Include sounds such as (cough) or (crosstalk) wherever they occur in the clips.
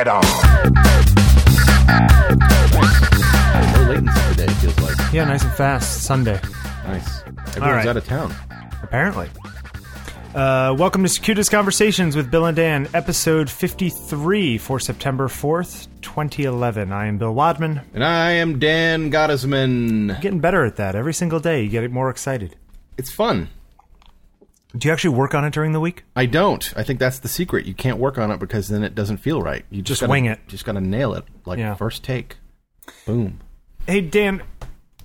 right on. No latency today, it feels like. Yeah, nice and fast. Sunday, Nice. Everyone's right. out of town. apparently. Uh, welcome to Circuitous Conversations with Bill and Dan, episode 53 for September 4th, 2011. I am Bill Wadman. And I am Dan Gottesman. Getting better at that. Every single day, you get more excited. It's fun. Do you actually work on it during the week? I don't. I think that's the secret. You can't work on it because then it doesn't feel right. You just, Just gotta, wing it. Just got to nail it. Like Yeah. first take. Boom. Hey, Dan,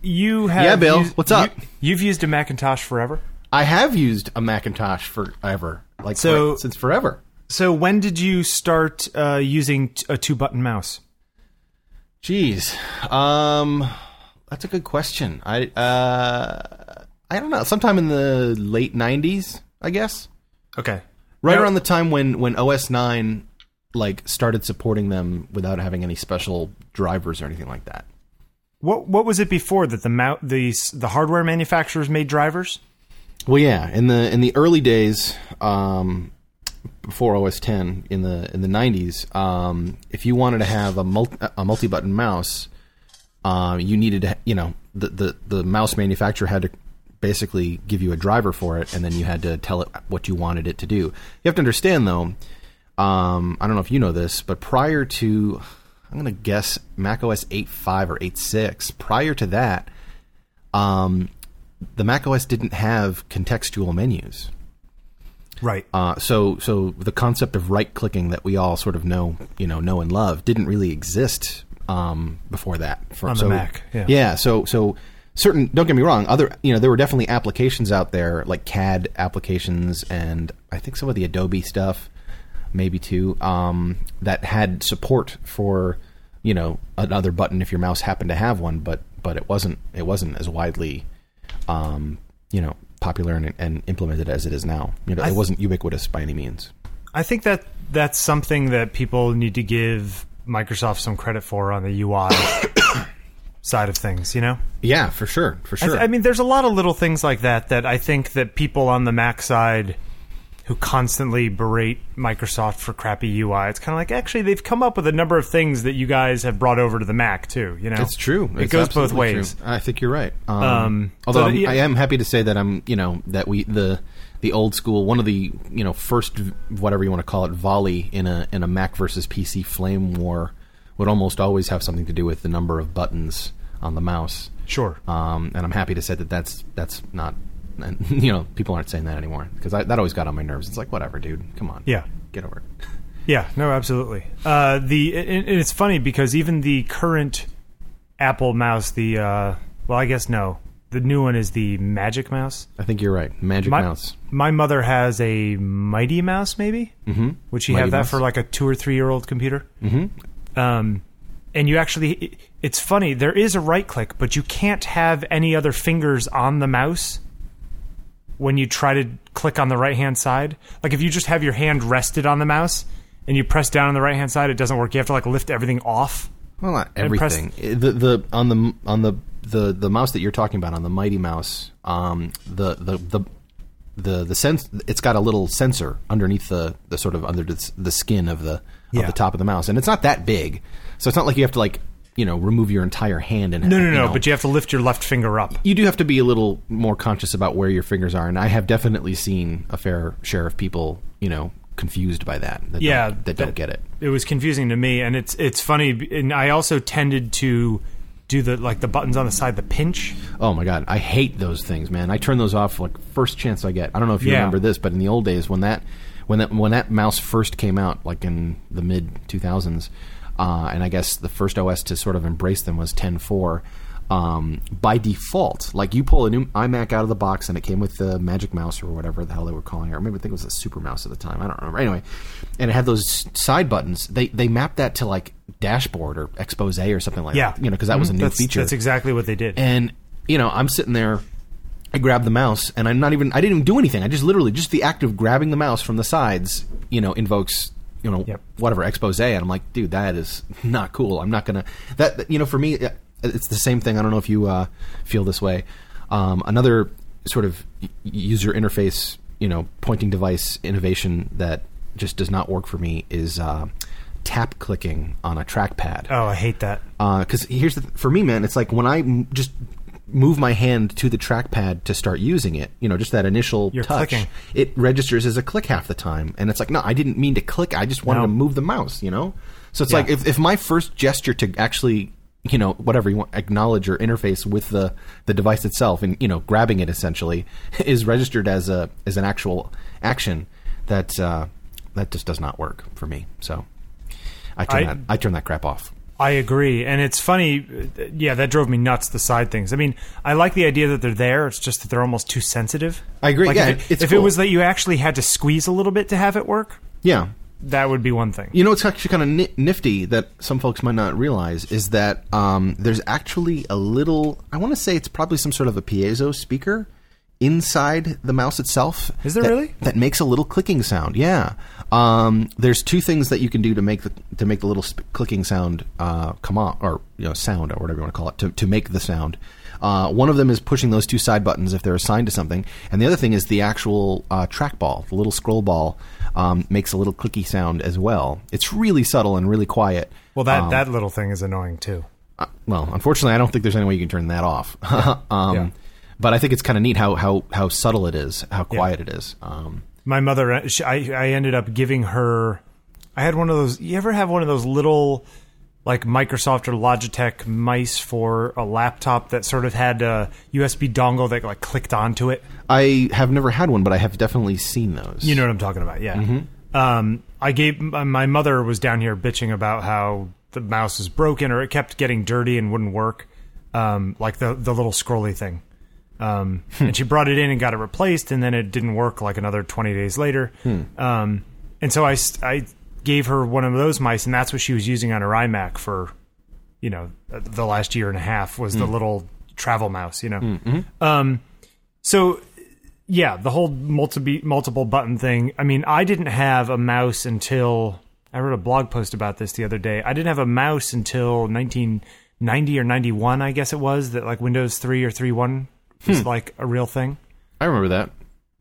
you have. Yeah, Bill, used- what's up? You, have used a Macintosh forever. I have used a Macintosh forever. Like So- for- since forever. So, when did you start uh, using t- a two button mouse? Jeez. Um that's a good question. I uh I don't know. Sometime in the late 90s, I guess. Okay. Right Now- around the time when when OS 9 like started supporting them without having any special drivers or anything like that. What What was it before that the mou- the the hardware manufacturers made drivers? Well, yeah, in the in the early days, um, before OS 10 in the in the 90s, um, if you wanted to have a multi, a multi button mouse, uh, you needed to, you know, the, the the mouse manufacturer had to basically give you a driver for it, and then you had to tell it what you wanted it to do. You have to understand, though. Um, I don't know if you know this, but prior to, I'm going to guess Mac OS 8.5 or 8.6. Prior to that, um, the Mac OS didn't have contextual menus. Right. Uh, so so the concept of right clicking that we all sort of know you know know and love didn't really exist um, before that for, On the so, Mac, yeah. so so certain don't get me wrong other you know there were definitely applications out there like CAD applications and I think some of the Adobe stuff maybe too um, that had support for you know another button if your mouse happened to have one but but it wasn't it wasn't as widely um, you know popular and, and implemented as it is now. You know, I it wasn't ubiquitous by any means. I think that that's something that people need to give Microsoft some credit for on the UI side of things. You know, Yeah, for sure, for I, sure. th- I mean, there's a lot of little things like that that I think that people on the Mac side who constantly berate Microsoft for crappy UI. It's kind of like actually they've come up with a number of things that you guys have brought over to the Mac too. You know, it's true. It It's goes both ways. true. I think you're right. Um, Um, although so, yeah. I am happy to say that I'm, you know, that we the the old school one of the you know first whatever you want to call it volley in a in a Mac versus PC flame war would almost always have something to do with the number of buttons on the mouse. Sure. Um, and I'm happy to say that that's that's not, (laughs) you know, people aren't saying that anymore because that always got on my nerves. It's like whatever, dude. Come on, Yeah. get over it. (laughs) Yeah, no, absolutely. Uh, the and, and it's funny because even the current Apple mouse, the uh, well, I guess no, the new one is the Magic Mouse. I think you're right. Magic My, Mouse. my mother has a Mighty Mouse, maybe. Mm-hmm. Would she Mighty have that Mouse. for like a two or three year old computer? Mm-hmm. Um, and you actually, it's funny. There is a right click, but you can't have any other fingers on the mouse when you try to click on the right hand side. Like if you just have your hand rested on the mouse and you press down on the right hand side, it doesn't work. You have to like lift everything off. Well, not And press- everything. The the on the on the the the mouse that you're talking about on the Mighty Mouse. Um, the the the the the sense it's got a little sensor underneath the the sort of under the, the skin of the Yeah. the top of the mouse, and it's not that big, so it's not like you have to like you know remove your entire hand and No, no, you no. know. But you have to lift your left finger up. you do have to be a little more conscious about where your fingers are, and I have definitely seen a fair share of people, you know, confused by that. that Yeah, don't, that, don't get it. It was confusing to me, and it's it's funny. And I also tended to do the like the buttons on the side, the pinch. Oh my god, I hate those things, man. I turn those off like first chance I get. I don't know if you Yeah. remember this, but in the old days when that when that when that mouse first came out, like in the mid two thousands, uh, and I guess the first OS to sort of embrace them was 10.4. Um, by default, like you pull a new iMac out of the box and it came with the Magic Mouse or whatever the hell they were calling it. Or maybe I think it was a Super Mouse at the time. I don't remember. Anyway, and it had those side buttons. They they mapped that to like dashboard or expose or something like Yeah, that. You know, because that was a Mhm. new that's, feature. That's exactly what they did. And you know, I'm sitting there. I grab the mouse, and I'm not even. I didn't even do anything. I just literally just the act of grabbing the mouse from the sides, you know, invokes you know Yep. whatever expose. And I'm like, dude, that is (laughs) not cool. I'm not gonna. That you know, for me, uh, it's the same thing. I don't know if you uh, feel this way. Um, another sort of user interface, you know, pointing device innovation that just does not work for me is uh, tap clicking on a trackpad. Oh, I hate that. Because here's the for me, man, it's like when I m- just move my hand to the trackpad to start using it, you know, just that initial You're touch, clicking. it registers as a click half the time, and it's like, no, I didn't mean to click. I just wanted No. to move the mouse, you know. So it's Yeah. like if if my first gesture to actually you know whatever you want acknowledge or interface with the the device itself and you know grabbing it essentially (laughs) is registered as a as an actual action that uh, that just does not work for me so I turn I- that I turn that crap off I agree, and it's funny. Yeah, that drove me nuts. The side things. I mean, I like the idea that they're there. It's just that they're almost too sensitive. I agree, Like yeah, if, it, it's if it was that you actually had to squeeze a little bit to have it work, yeah that would be one thing. You know what's actually kind of nifty that some folks might not realize is that um, there's actually a little. I want to say it's probably some sort of a piezo speaker inside the mouse itself. Is there that- really? that makes a little clicking sound? Yeah. Um, there's two things that you can do to make the to make the little sp- clicking sound uh, come on, or you know, sound, or whatever you want to call it, to to make the sound. Uh, one of them is pushing those two side buttons if they're assigned to something, and the other thing is the actual uh, trackball, the little scroll ball, um, makes a little clicky sound as well. It's really subtle and really quiet. Well, that Um, that little thing is annoying too. uh, well, unfortunately, I don't think there's any way you can turn that off. (laughs) um, Yeah. But I think it's kind of neat how, how how subtle it is, how quiet it is. Um, My mother, uh, she, I I ended up giving her. I had one of those. You ever have one of those little, like Microsoft or Logitech mice for a laptop that sort of had a USB dongle that like clicked onto it? I have never had one, but I have definitely seen those. You know what I'm talking about, yeah. Mm-hmm. Um, I gave my my mother was down here bitching about how the mouse is broken or it kept getting dirty and wouldn't work, um, like the the little scrolly thing. Um, Hmm. and she brought it in and got it replaced, and then it didn't work like another 20 days later. Hmm. Um, and so I, I gave her one of those mice, and that's what she was using on her iMac for, you know, the last year and a half was Hmm. the little travel mouse, you know. Um, so yeah, the whole multi multiple button thing. I mean, I didn't have a mouse until I wrote a blog post about this the other day. I didn't have a mouse until 1990 or 91, I guess it was that like Windows 3 or 3.1 was like a real thing. I remember that.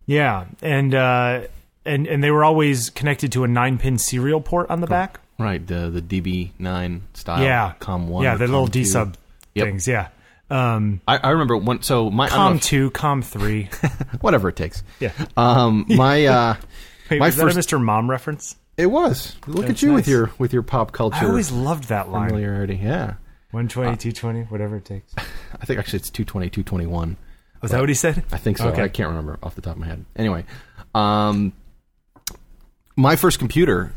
Yeah, and uh, and and they were always connected to a nine pin serial port on the back. Right, the the DB9 style. Yeah, Com one. Yeah, the little. D sub Yep. things. Yeah, um, I, I remember one. So my I don't know Com two, Com three. (laughs) whatever it takes. Yeah. Um, (laughs) my uh, Wait, my first. Mr. Mom reference? it was. Look That's at you with your with your pop culture I always loved that line. familiarity. Yeah, 120, 220, whatever it takes. (laughs) I think actually it's 220, 221. Was that what he said? I think so. Okay. I can't remember off the top of my head. Anyway, um, my first computer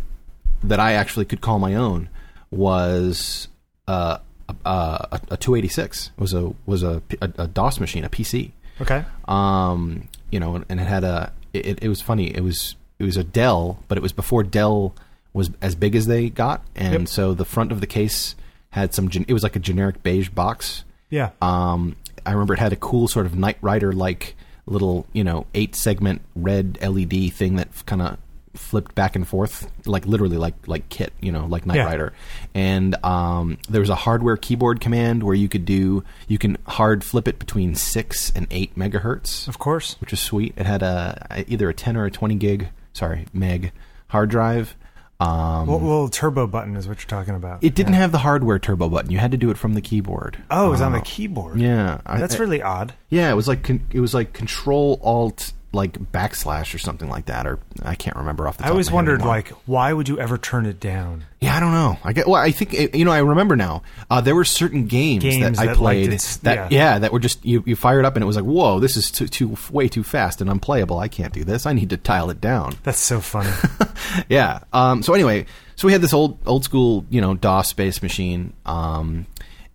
that I actually could call my own was uh, a, a, a 286. It was a was a, a, a DOS machine, a PC. Okay. Um, you know, and, and it had a. It, it was funny. It was it was a Dell, but it was before Dell was as big as they got, and Yep. so the front of the case had some. It was like a generic beige box. Yeah. Um, I remember it had a cool sort of Knight Rider like little, you know, eight segment red LED thing that kind of flipped back and forth, like literally like like KITT, you know, like Knight Yeah. Rider. And um, there was a hardware keyboard command where you could do you can hard flip it between six and eight megahertz, of course. which is sweet. It had a either a ten or a twenty gig, sorry, meg hard drive. Um, Well, little turbo button is what you're talking about. it didn't have the hardware turbo button. You had to do it from the keyboard. Oh, it was on the keyboard. Yeah, I- That's I- really odd. yeah, it was like con- it was like Control Alt like backslash or something like that, or I can't remember off the. I always of my wondered, anymore. like, why would you ever turn it down? yeah, I don't know. I get well. I think eh, you know. I remember now. Uh, there were certain games, Games that I that, played it's- that yeah. yeah. that were just you, you fire it up and it was like, whoa, this is too, too way too fast and unplayable. I can't do this. I need to dial it down. (laughs) That's so funny. (laughs) yeah. Um, so anyway, so we had this old old school, you know, DOS based machine. Um,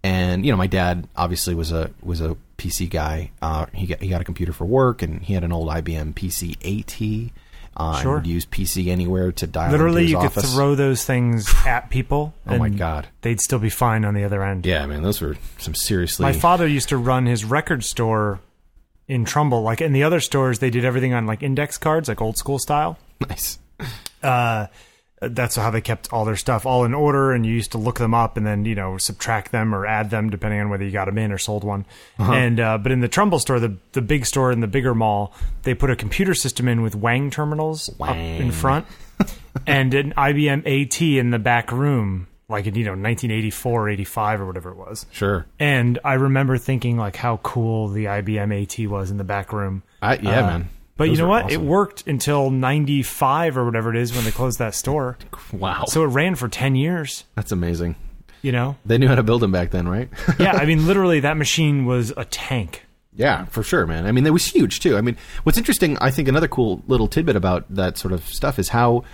and you know, my dad obviously was a was a PC guy. Uh, he got he got a computer for work, and he had an old IBM PC AT. Uh, Sure. and would use PC Anywhere to dial. Literally, you his could throw those things (sighs) at people. Oh my God. They'd still be fine on the other end. Yeah, man, those were some seriously. My father used to run his record store in Trumbull. Like in the other stores, they did everything on like index cards, like old school style. (laughs) nice. uh, that's how they kept all their stuff all in order, and you used to look them up and then you know subtract them or add them depending on whether you got them in or sold one. And uh, but in the Trumbull store, the the big store in the bigger mall, they put a computer system in with Wang terminals up in front, (laughs) and an IBM AT in the back room, like in you know 1984, 85 or whatever it was. Sure. And I remember thinking like how cool the IBM AT was in the back room. I, yeah, Uh, man. But you know what? awesome. It worked until 95 or whatever it is when they closed that store. Wow. So it ran for 10 years, That's amazing. you know? They knew how to build them back then, right? (laughs) Yeah, I mean, literally, that machine was a tank. Yeah, for sure, man. I mean, it was huge too. I mean, what's interesting, I think another cool little tidbit about that sort of stuff is how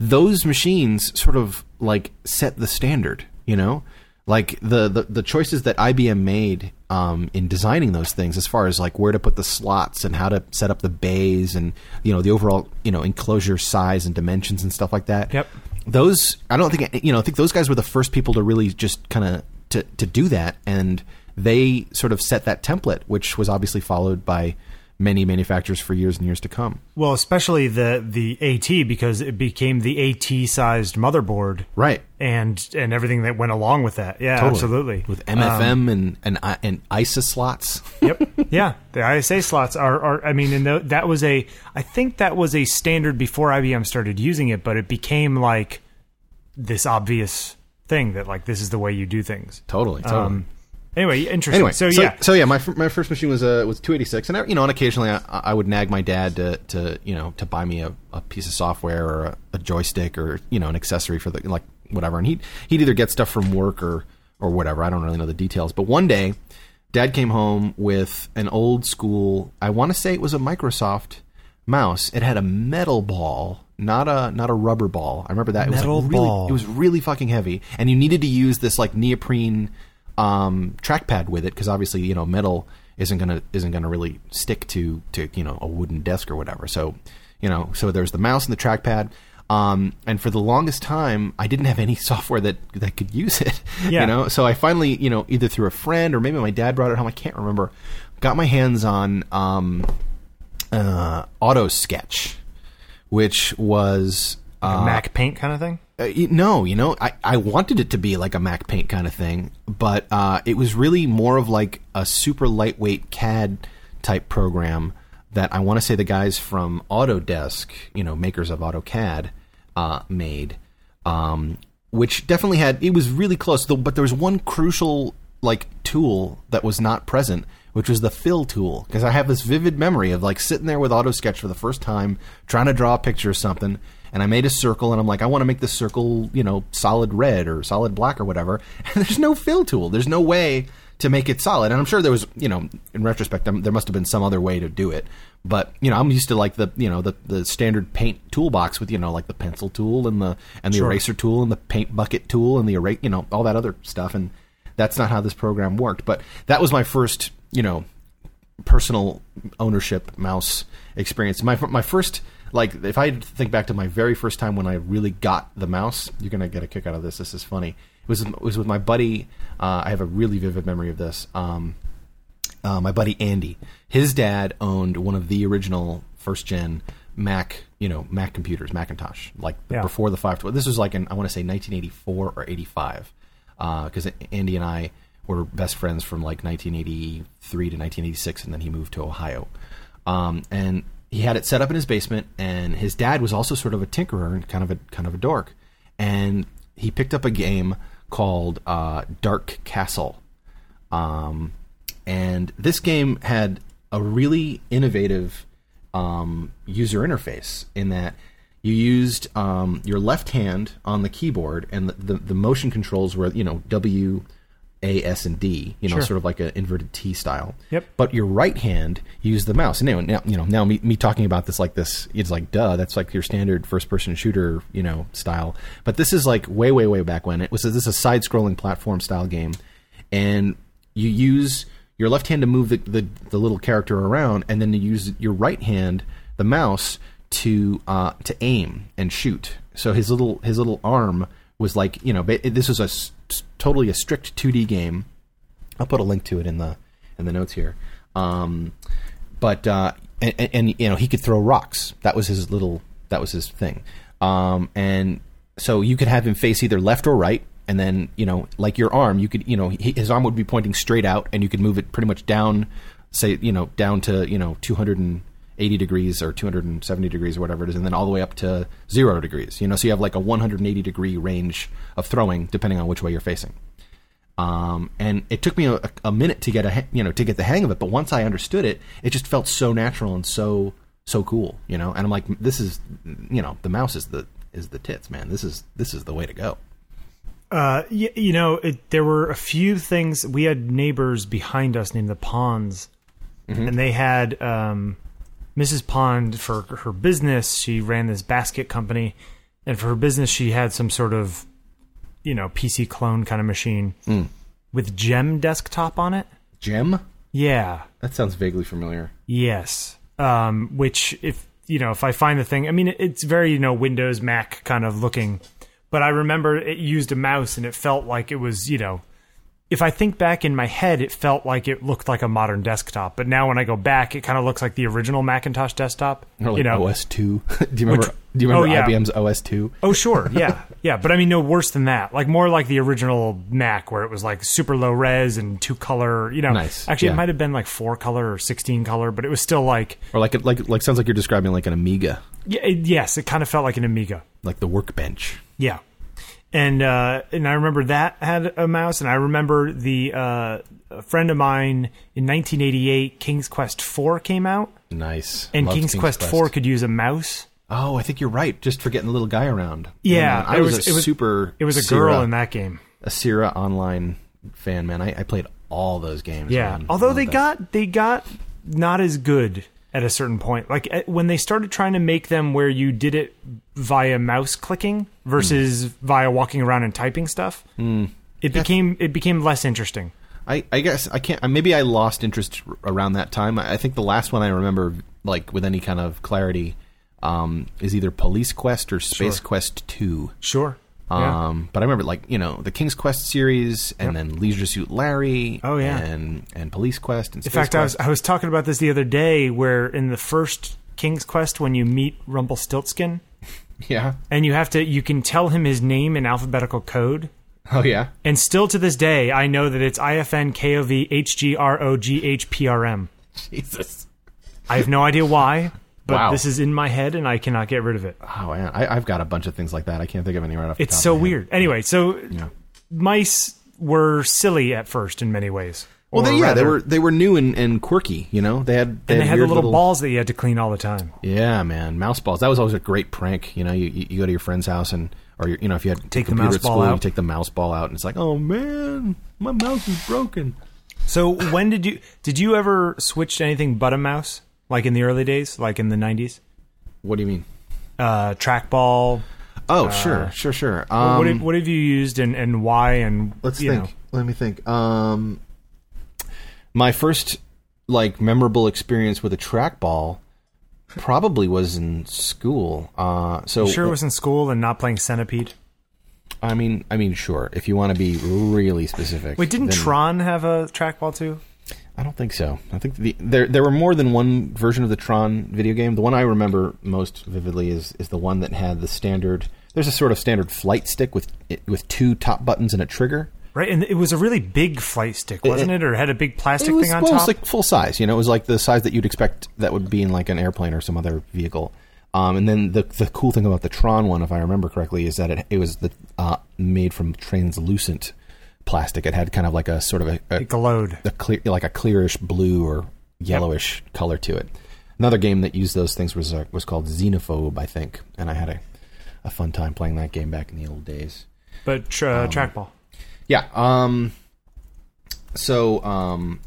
those machines sort of like set the standard, you know? Like the, the, the choices that IBM made um, in designing those things, as far as like where to put the slots and how to set up the bays and you know the overall you know enclosure size and dimensions and stuff like that. Yep. Those I don't think you know I think those guys were the first people to really just kind of to to do that and they sort of set that template, which was obviously followed by many manufacturers for years and years to come. Well, especially the the AT because it became the AT sized motherboard Right. and and everything that went along with that. Yeah, Totally. absolutely. With Um, MFM and, and and ISA slots. (laughs) yep. Yeah, the ISA slots are, are I mean, and tho- that was a I think that was a standard before IBM started using it, but it became like this obvious thing that like this is the way you do things. totally. Totally. Um, anyway, interesting. anyway, so, so, yeah, so yeah, my my first machine was uh, was 286, and I, you know, and occasionally I, I would nag my dad to, to you know to buy me a, a piece of software or a, a joystick or you know an accessory for the like whatever, and he he'd either get stuff from work or or whatever. I don't really know the details, but one day, dad came home with an old school. I want to say it was a Microsoft mouse. It had a metal ball. Not a not a rubber ball. I remember that. It was Metal like really, ball. It was really fucking heavy, and you needed to use this like neoprene um, trackpad with it because obviously you know metal isn't gonna isn't gonna really stick to to you know a wooden desk or whatever. So you know so there's the mouse and the trackpad. Um, and for the longest time, I didn't have any (laughs) software that that could use it. (laughs) Yeah. You know, so I finally, you know, either through a friend or maybe my dad brought it home. I can't remember. Got my hands on um, uh, AutoSketch, which was a uh, Mac Paint kind of thing. Uh, no, you know, I, I wanted it to be like a MacPaint kind of thing, but uh, it was really more of like a super lightweight CAD type program that I want to say the guys from Autodesk, you know, makers of AutoCAD, uh, made, um, which definitely had it was really close. Though, but there was one crucial like tool that was not present, which was the fill tool. Because I have this vivid memory of like sitting there with AutoSketch for the first time, trying to draw a picture of something, and I made a circle, and I'm like, I want to make this circle, you know, solid red or solid black or whatever. (laughs) And there's no fill tool. There's no way to make it solid. And I'm sure there was, you know, in retrospect, there must have been some other way to do it. But you know, I'm used to like the, you know, the the standard paint toolbox with you know like the pencil tool and the and the Sure. eraser tool and the paint bucket tool and the erase, you know, all that other stuff. And that's not how this program worked. But that was my first, you know, personal ownership mouse experience. My my first like if I think back to my very first time when I really got the mouse, you're gonna get a kick out of this. This is funny. It was it was with my buddy. Uh, I have a really vivid memory of this. Um, uh, my buddy Andy, his dad owned one of the original first gen Mac, you know, Mac computers, Macintosh, like Yeah. before the 512. This was like in I want to say 1984 or 85, because Andy and I were best friends from like 1983 to 1986, and then he moved to Ohio. Um, and he had it set up in his basement, and his dad was also sort of a tinkerer and kind of a kind of a dork, and he picked up a game called uh, Dark Castle. Um, and this game had a really innovative um, user interface in that you used um, your left hand on the keyboard, and the, the, the motion controls were you know W, A, S, and D, you know, Sure. sort of like an inverted T style. Yep. But your right hand used the mouse. And anyway, now you know now me, me talking about this like this, it's like duh, that's like your standard first person shooter, you know, style. But this is like way way way back when it was. This is a side scrolling platform style game, and you use your left hand to move the, the, the little character around, and then you use your right hand, the mouse, to uh, to aim and shoot. So his little his little arm was like you know this was a totally a strict 2D game. I'll put a link to it in the in the notes here. Um, but uh, and, and, and you know he could throw rocks. That was his little that was his thing. Um, and so you could have him face either left or right, and then you know, like your arm, you could you know he, his arm would be pointing straight out, and you could move it pretty much down, say you know down to you know 280 degrees or 270 degrees or whatever it is, and then all the way up to zero degrees. You know, so you have like a 180 degree range of throwing depending on which way you're facing. Um, and it took me a, a minute to get a you know to get the hang of it, but once I understood it, it just felt so natural and so so cool, you know. And I'm like, this is you know the mouse is the is the tits, man. This is this is the way to go. Uh, you, you know, it, there were a few things. We had neighbors behind us named the Ponds, and they had um, Mrs. Pond for her business. She ran this basket company, and for her business, she had some sort of, you know, PC clone kind of machine with GEM desktop on it. GEM? Yeah. That sounds vaguely familiar. Yes. Um, which if you know, if I find the thing, I mean, it's very you know Windows Mac kind of looking, but I remember it used a mouse and it felt like it was you know. If I think back in my head, it felt like it looked like a modern desktop. But now when I go back, it kind of looks like the original Macintosh desktop. Or like you know, OS two. (laughs) do you remember? Which- do you remember oh, yeah. IBM's OS two? Oh, sure. Yeah. (laughs) Yeah. But I mean, no worse than that. Like more like the original Mac where it was like super low res and two color, you know. Nice. Actually, Yeah. it might have been like four color or 16 color, but it was still like, Or like like like sounds like you're describing like an Amiga, yeah, it- yes, it kind of felt like an Amiga. like the workbench. Yeah. And uh, and I remember that had a mouse, and I remember the uh, a friend of mine in 1988, King's Quest IV came out, Nice. and Loved King's, Quest, IV could use a mouse. Oh, I think you're right. Just for getting the little guy around. Yeah, I it was, was- a it was- super. It was a girl in that game. a Sierra online fan, man. I, I played all those games. Yeah. man. Although they that. got they got not as good at a certain point. Like eh, when they started trying to make them where you did it via mouse clicking versus via walking around and typing stuff. It became it became less interesting. I, I guess I can't. Maybe I lost interest around that time. I I think the last one I remember, like with any kind of clarity, um, is either Police Quest or Space Sure. Quest Two. Sure. Yeah. Um, but I remember like you know the King's Quest series, and then Leisure Suit Larry. Oh, yeah. and and Police Quest and In Space fact, I was I was talking about this the other day, where in the first King's Quest, when you meet Rumpelstiltskin, (laughs) yeah. and you have to you can tell him his name in alphabetical code. Oh yeah. And still to this day, I know that it's I F N K O V H G R O G H P R M. (laughs) Jesus. I have no idea why, (laughs) but Wow. this is in my head and I cannot get rid of it. Oh man, I, I've got a bunch of things like that. I can't think of any right off. the It's so of weird. Anyway, so Yeah. mice were silly at first in many ways. Well, they, yeah, they were they were new and, and quirky. You know, they had and they had the weird little, balls that you had to clean all the time. Yeah, man, mouse balls. That was always a great prank. You know, you, you you go to your friend's house and or you you know if you had Take the mouse at ball school, you out. take the mouse ball out, and it's like, oh man, my mouse is broken. So when did you did you ever switch to anything but a mouse? Like in the early days, like in the nineties? What do you mean? Uh, trackball. Oh, sure, sure, sure. Um, what have, what have you used and, and why and let's you think. know. Let me think. Um, my first like memorable experience with a trackball probably was in school. Uh, so Sure, it was in school and not playing Centipede. I mean, I mean, sure. If you want to be really specific, Wait, didn't then- Tron have a trackball too? I don't think so. I think the, there there were more than one version of the Tron video game. The one I remember most vividly is is the one that had the standard. There's a sort of standard flight stick with with two top buttons and a trigger. Right, and it was a really big flight stick, wasn't it? Or it had a big plastic was, thing on well, it was like full size. You know, it was like the size that you'd expect that would be in like an airplane or some other vehicle. Um, and then the the cool thing about the Tron one, if I remember correctly, is that it it was the uh, made from translucent plastic. It had kind of like a sort of a, a it glowed. a clear, like a clearish blue or yellowish color to it. Another game that used those things was uh, was called Xenophobe, I think, and I had a, a fun time playing that game back in the old days. But tr- Um, uh, trackball. Yeah. Um. So, um,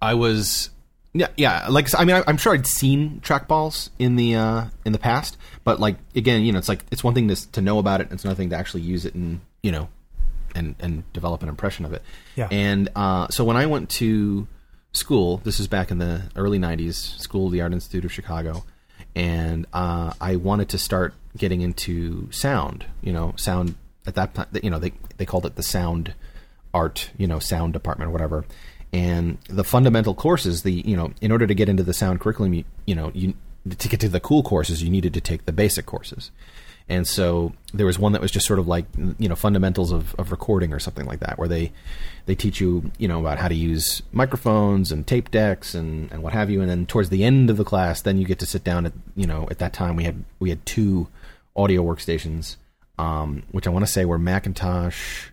I was, yeah, yeah. Like, I mean, I, I'm sure I'd seen trackballs in the uh, in the past, but like again, you know, it's like it's one thing to to know about it, it's another thing to actually use it and you know, and and develop an impression of it. Yeah. And uh, so when I went to school, this is back in the early '90s, School of the Art Institute of Chicago, and uh, I wanted to start getting into sound. You know, sound at that time. You know, they they called it the sound art. You know, sound department or whatever. And the fundamental courses, the you know, in order to get into the sound curriculum, you, you know, you to get to the cool courses, you needed to take the basic courses. And so there was one that was just sort of like you know fundamentals of, of recording or something like that, where they they teach you you know about how to use microphones and tape decks and, and what have you. And then towards the end of the class, then you get to sit down at you know at that time we had we had two audio workstations, um, which I want to say were Macintosh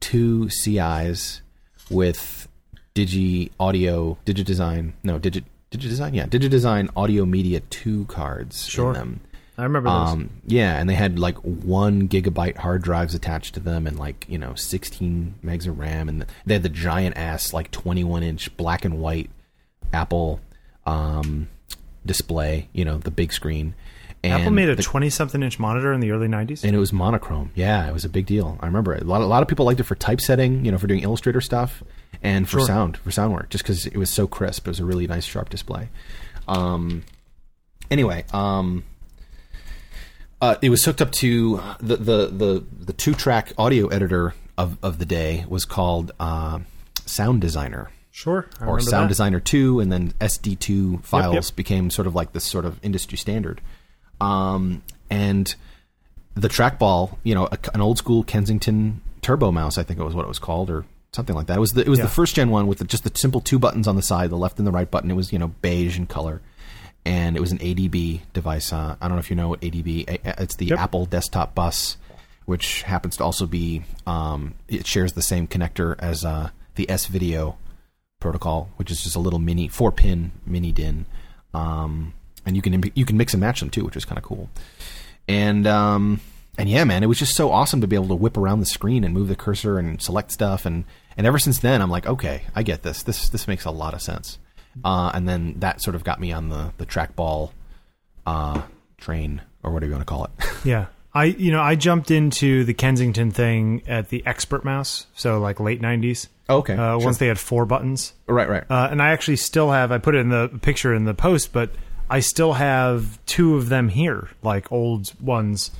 two CIs with Digi Audio Digidesign no Digi Design yeah Digidesign Audio Media two cards Sure. in them. I remember those. Um, yeah, and they had like one gigabyte hard drives attached to them, and like you know, sixteen megs of RAM, and they had the giant ass like twenty-one inch black and white Apple um, display. You know, the big screen. And Apple made a twenty-something inch monitor in the early '90s. and it was monochrome. Yeah, it was a big deal. I remember it. A lot, a lot of people liked it for typesetting, you know, for doing Illustrator stuff, and for Sure. sound, for sound work, just because it was so crisp. It was a really nice, sharp display. Um, anyway, um, uh, it was hooked up to the the the, the two track audio editor of, of the day was called uh, Sound Designer Sure, I or Sound that. Designer 2 and then SD2 files yep. became sort of like this sort of industry standard. Um, and the trackball, you know, a, an old school Kensington Turbo mouse, I think it was what it was called or something like that. It was the, it was Yeah. the first gen one with the, just the simple two buttons on the side, the left and the right button. It was, you know, beige in color. And it was an ADB device. Uh, I don't know if you know what ADB. It's the Yep. Apple Desktop Bus, which happens to also be. Um, it shares the same connector as uh, the S Video protocol, which is just a little mini four pin mini DIN, um, and you can you can mix and match them too, which is kind of cool. And um, and yeah, man, it was just so awesome to be able to whip around the screen and move the cursor and select stuff. And and ever since then, I'm like, okay, I get this. This this makes a lot of sense. Uh, and then that sort of got me on the the trackball uh, train or whatever you want to call it. (laughs) Yeah. I you know I jumped into the Kensington thing at the Expert Mouse, so like late '90s. okay, Uh, sure. Once they had four buttons, right, right. uh, and I actually still have. I put it in the picture in the post, but I still have two of them here, like old ones.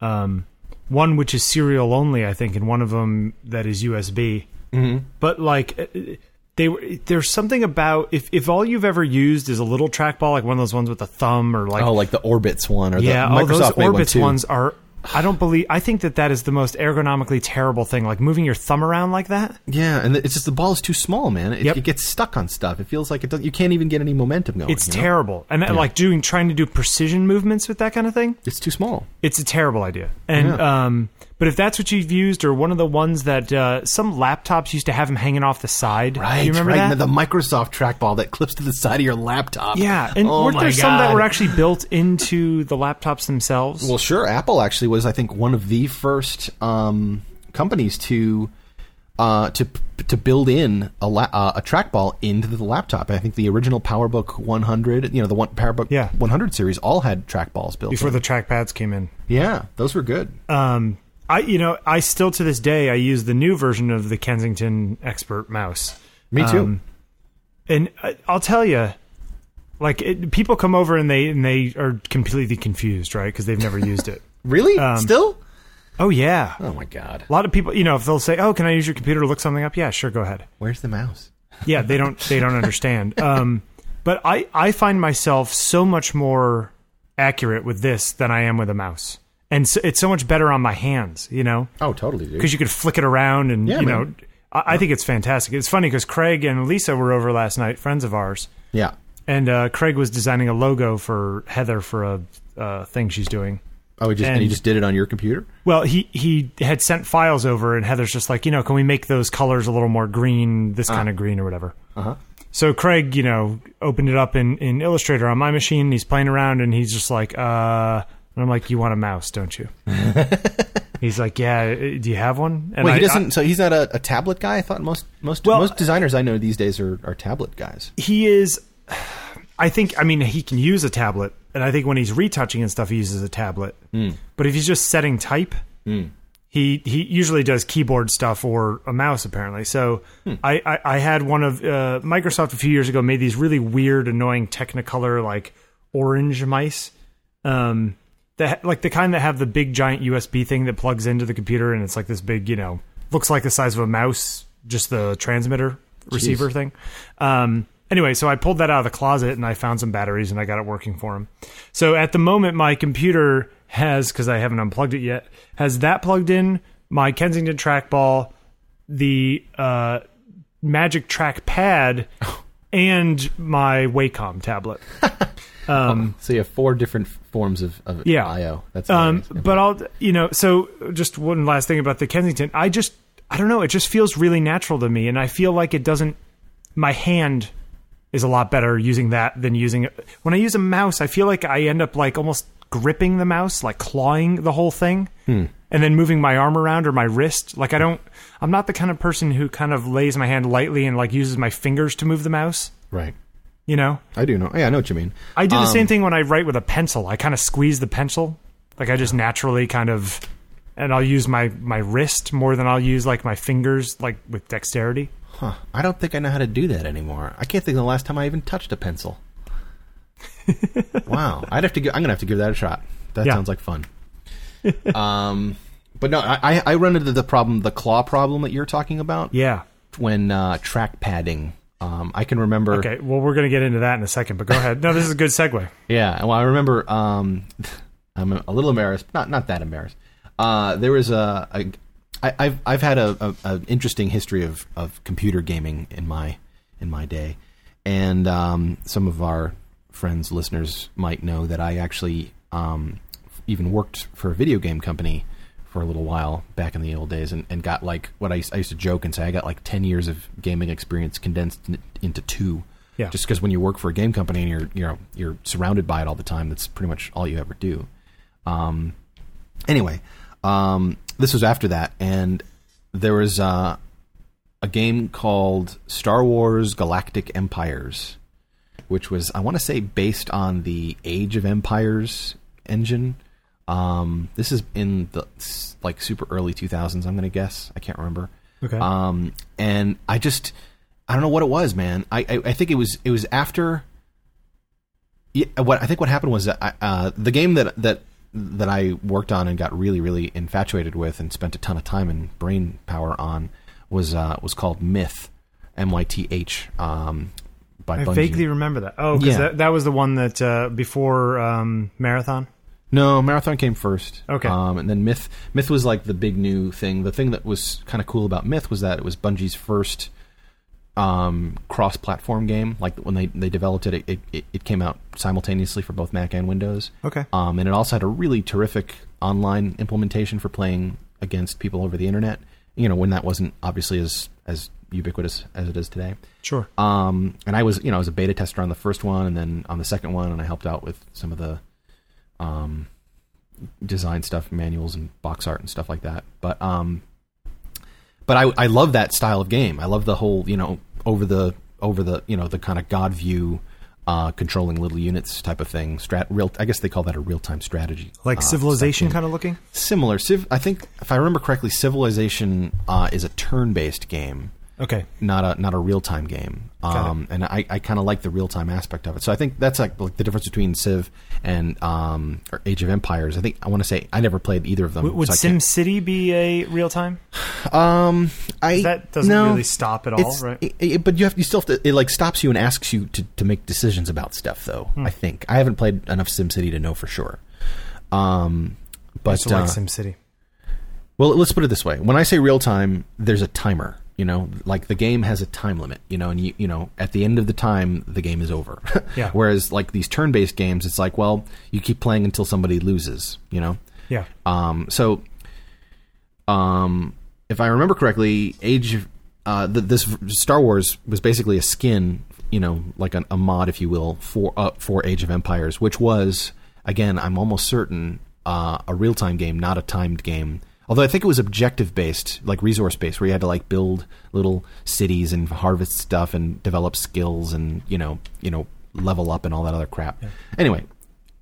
Um, one which is serial only, I think, and one of them that is USB. Mm-hmm. But like. They were, there's something about if, if all you've ever used is a little trackball like one of those ones with a thumb or like oh, like the Orbits one or yeah, the oh, those Microsoft made one Orbits too. ones are. I don't believe. I think that that is the most ergonomically terrible thing. Like moving your thumb around like that. Yeah, and it's just the ball is too small, man. It, Yep. it gets stuck on stuff. It feels like it does, you can't even get any momentum going. It's you know? terrible. And uh, like doing trying to do precision movements with that kind of thing. It's too small. It's a terrible idea. And Yeah. um, but if that's what you've used, or one of the ones that uh, some laptops used to have them hanging off the side. Right, you remember right. that? The Microsoft trackball that clips to the side of your laptop. yeah, and oh weren't there some that were actually built into the laptops themselves? Well, sure. Apple actually was, I think, one of the first um, companies to uh, to to build in a la- uh, a trackball into the laptop. I think the original PowerBook 100, you know, the one PowerBook Yeah. 100 series, all had trackballs built. before in. the trackpads came in. yeah, those were good. Um, I you know I still to this day I use the new version of the Kensington Expert mouse. Me too. Um, and I- I'll tell you, like it, people come over and they and they are completely confused, right? Because they've never (laughs) used it. really? um, Still? Oh yeah, Oh my God! a lot of people, you know, if they'll say, "Oh, can I use your computer to look something up?" Yeah, sure, go ahead. Where's the mouse? Yeah, they don't they don't (laughs) understand. Um, but I I find myself so much more accurate with this than I am with a mouse, and so, it's so much better on my hands. You know. Oh, totally, dude. because you could flick it around and Yeah, you man. know I, I think it's fantastic it's funny because craig and lisa were over last night friends of ours yeah. and uh, craig was designing a logo for heather for a uh, thing she's doing Oh, he just and, he just did it on your computer. well he he had sent files over and heather's just like you know can we make those colors a little more green this kind of green or whatever Uh-huh. so craig you know opened it up in, in illustrator on my machine and he's playing around and he's just like uh and i'm like you want a mouse don't you? (laughs) He's like yeah uh, do you have one? And Wait, I- he doesn't. so he's not a, a tablet guy. I thought most most Well, most designers I know these days are, are tablet guys. he is (sighs) i think i mean he can use a tablet and i think when he's retouching and stuff he uses a tablet. But if he's just setting type he he usually does keyboard stuff or a mouse apparently. So I, I i had one of uh, microsoft a few years ago made these really weird annoying technicolor like orange mice. Um that like the kind that have the big giant usb thing that plugs into the computer and it's like this big you know looks like the size of a mouse just the transmitter receiver thing um anyway so i pulled that out of the closet and i found some batteries and i got it working for him so at the moment my computer has because I haven't unplugged it yet. Has that plugged in? My Kensington trackball, the uh, Magic Trackpad, (laughs) and my Wacom tablet. (laughs) So you have four different forms of, of Yeah. IO. That's Um, but I'll, you know, so just one last thing about the Kensington. I just, I don't know. It just feels really natural to me, and I feel like it doesn't. My hand is a lot better using that than using it. When I use a mouse, I feel like I end up like almost gripping the mouse, like clawing the whole thing, and then moving my arm around or my wrist. Like I don't. I'm not the kind of person who kind of lays my hand lightly and like uses my fingers to move the mouse. right. You know, I do know. Yeah, I know what you mean. I do the Um, same thing when I write with a pencil. I kind of squeeze the pencil, like I just naturally kind of, and I'll use my my wrist more than I'll use like my fingers, like with dexterity. Huh. I don't think I know how to do that anymore. I can't think of the last time I even touched a pencil. wow. (laughs) I'd have to. Give, I'm gonna have to give that a shot. That Yeah. sounds like fun. um, but no, I, I- I run into the problem, the claw problem that you're talking about Yeah. when uh, track padding. Um, I can remember. Okay. Well, we're gonna get into that in a second, but go ahead. No, this is a good segue. (laughs) Yeah, well, I remember. Um, (laughs) I'm a little embarrassed, not not that embarrassed. Uh, there was a, a I, I've I've had a, a, a interesting history of, of computer gaming in my in my day, and um, some of our friends, listeners might know that I actually um, even worked for a video game company for a little while back in the old days, and, and got like what I used, I used to joke and say I got like ten years of gaming experience condensed in, into two. Yeah. Just because when you work for a game company and you're you know you're surrounded by it all the time, that's pretty much all you ever do. Um, anyway, um, this was after that, and there was uh, a game called Star Wars Galactic Empires, which was I want to say based on the Age of Empires engine. Um, this is in the like super early 2000s. I'm going to guess. I can't remember. Okay. Um, and I just I don't know what it was, man. I I, I think it was it was after. Yeah, what I think what happened was that I, uh, the game that that that I worked on and got really really infatuated with and spent a ton of time and brain power on was uh, was called Myth, M Y T H, um, by I Bungie. vaguely remember that. Oh, because Yeah. that, that was the one that uh, before um, marathon. No, Marathon came first. Okay. Um, and then Myth Myth was like the big new thing. The thing that was kind of cool about Myth was that it was Bungie's first um, cross-platform game. Like when they, they developed it it, it, it came out simultaneously for both Mac and Windows. Okay. Um, and it also had a really terrific online implementation for playing against people over the internet. You know, when that wasn't obviously as as ubiquitous as it is today. Sure. Um, and I was, you know, I was a beta tester on the first one, and then on the second one, and I helped out with some of the um, design stuff, manuals and box art and stuff like that. But um, but I I love that style of game. I love the whole, you know, over the over the you know the kind of God view. Uh, controlling little units type of thing. Strat, real. I guess they call that a real time strategy. Like uh, civilization kind of looking. similar. Civ, I think if I remember correctly, Civilization uh, is a turn based game Okay. not a not a real time game. Um, and I, I kind of like the real time aspect of it. So I think that's like, like the difference between Civ and um, or Age of Empires. I think I want to say I never played either of them. W- would so I Sim can't- City be a real time? Um, I That doesn't no, really stop at all, right? it- it- but you have you still have to, it like stops you and asks you to, to make decisions about stuff. Though Hmm. I think I haven't played enough SimCity to know for sure. Um, but So like uh, Sim City. Well, let's put it this way: when I say real time, there's a timer. You know, like the game has a time limit. You know, and you you know at the end of the time, the game is over. (laughs) Yeah. Whereas like these turn-based games, it's like, well, you keep playing until somebody loses. You know. Yeah. Um, so, um, if I remember correctly, Age of uh, th- this Star Wars was basically a skin, you know, like an, a mod, if you will, for uh, for Age of Empires, which was again, I'm almost certain uh, a real time game, not a timed game. Although I think it was objective based, like resource based, where you had to like build little cities and harvest stuff and develop skills and you know, you know, level up and all that other crap. Anyway,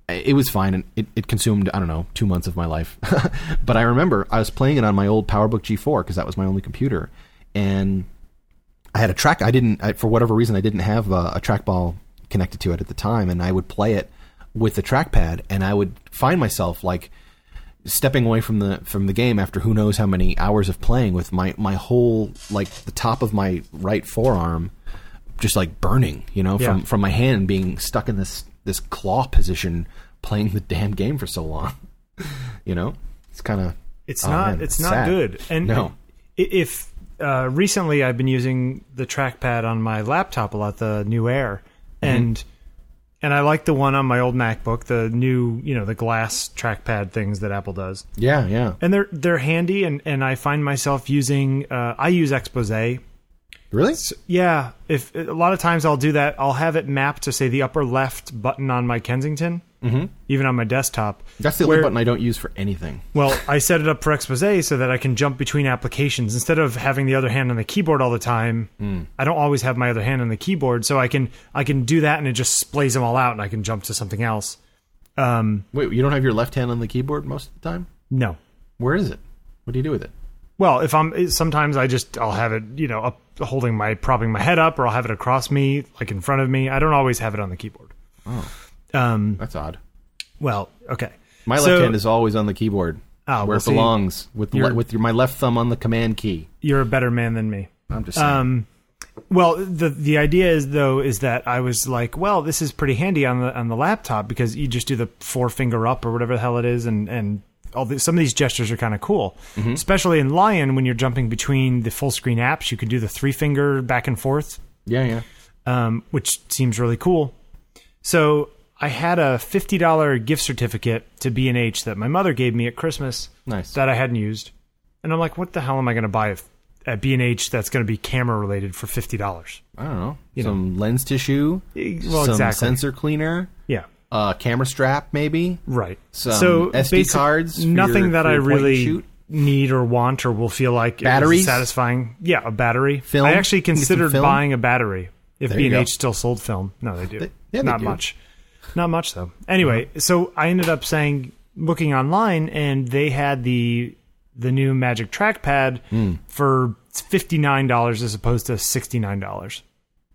it was fine and it, it consumed i don't know two months of my life (laughs) but i remember i was playing it on my old powerbook g4 because that was my only computer and i had a track i didn't I, for whatever reason i didn't have a, a trackball connected to it at the time and i would play it with the trackpad and i would find myself like stepping away from the from the game after who knows how many hours of playing with my my whole like the top of my right forearm just like burning, you know, from Yeah. from my hand being stuck in this this claw position playing the damn game for so long. (laughs) You know, it's kind of It's Oh, not. man, it's it's not sad. good. And No. if uh, recently I've been using the trackpad on my laptop a lot, the new Air, Mm-hmm. and and I like the one on my old MacBook, the new you know the glass trackpad things that Apple does, yeah, yeah. and they're they're handy, and and I find myself using. Uh, I use Expose. Really? Yeah, if a lot of times I'll do that, I'll have it mapped to say the upper left button on my Kensington, mm-hmm. even on my desktop. That's the only button I don't use for anything. Well, I set it up for Expose so that I can jump between applications instead of having the other hand on the keyboard all the time. Hmm. I don't always have my other hand on the keyboard, so I can I can do that and it just splays them all out, and I can jump to something else. Um, Wait, you don't have your left hand on the keyboard most of the time? no, Where is it? What do you do with it? well, if I'm sometimes I just I'll have it you know up holding my propping my head up, or I'll have it across me like in front of me. I don't always have it on the keyboard. Oh, Um, that's odd. well, okay. My left So- hand is always on the keyboard, Oh, where well, it belongs, with le- with your, my left thumb on the command key. You're a better man than me. I'm just saying. Um, well, the the idea is though is that I was like, well, this is pretty handy on the on the laptop because you just do the four finger up or whatever the hell it is, and and all the, some of these gestures are kind of cool, especially in Lion when you're jumping between the full screen apps. You can do the three finger back and forth, yeah, yeah. um, which seems really cool. So I had a fifty dollar gift certificate to B and H that my mother gave me at Christmas Nice. that I hadn't used, and I'm like, what the hell am I going to buy at B and H that's going to be camera related for fifty dollars? I don't know. You some lens tissue, Well, some exactly. sensor cleaner, Yeah, uh, camera strap, maybe. right. Some so SD cards nothing your- that I your point and really need or want or will feel like Batteries? satisfying. Yeah, a battery. Film? I actually You can get some considered buying a battery if There B&H still sold film. No, they do. They- yeah, they Not do. Much. Not much though. Anyway, so I ended up saying looking online and they had the the new Magic Trackpad Hmm. for fifty nine dollars as opposed to sixty nine dollars.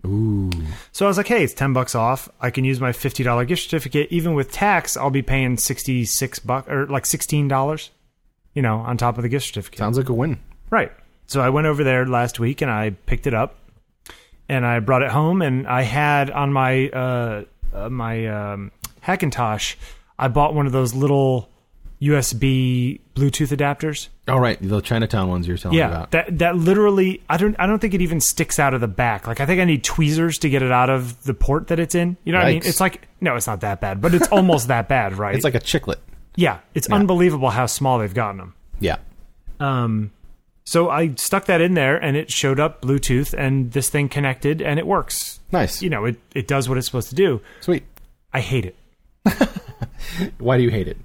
Ooh. So I was like, hey, it's ten bucks off. I can use my fifty dollar gift certificate. Even with tax, I'll be paying sixty six bucks or like sixteen dollars. You know, on top of the gift certificate. Sounds like a win. Right. So I went over there last week and I picked it up and I brought it home and I had on my uh, uh, my um, Hackintosh, I bought one of those little USB Bluetooth adapters. All right, the Chinatown ones you're telling Yeah, about. that that literally I don't I don't think it even sticks out of the back. Like I think I need tweezers to get it out of the port that it's in. You know what I mean? Yikes. It's like no, it's not that bad, but it's almost that bad, (laughs) right? it's like a chiclet. yeah, it's unbelievable how small they've gotten them. Yeah. Um, so I stuck that in there, and it showed up Bluetooth, and this thing connected, and it works. Nice. You know, it it does what it's supposed to do. Sweet. I hate it. (laughs) Why do you hate it?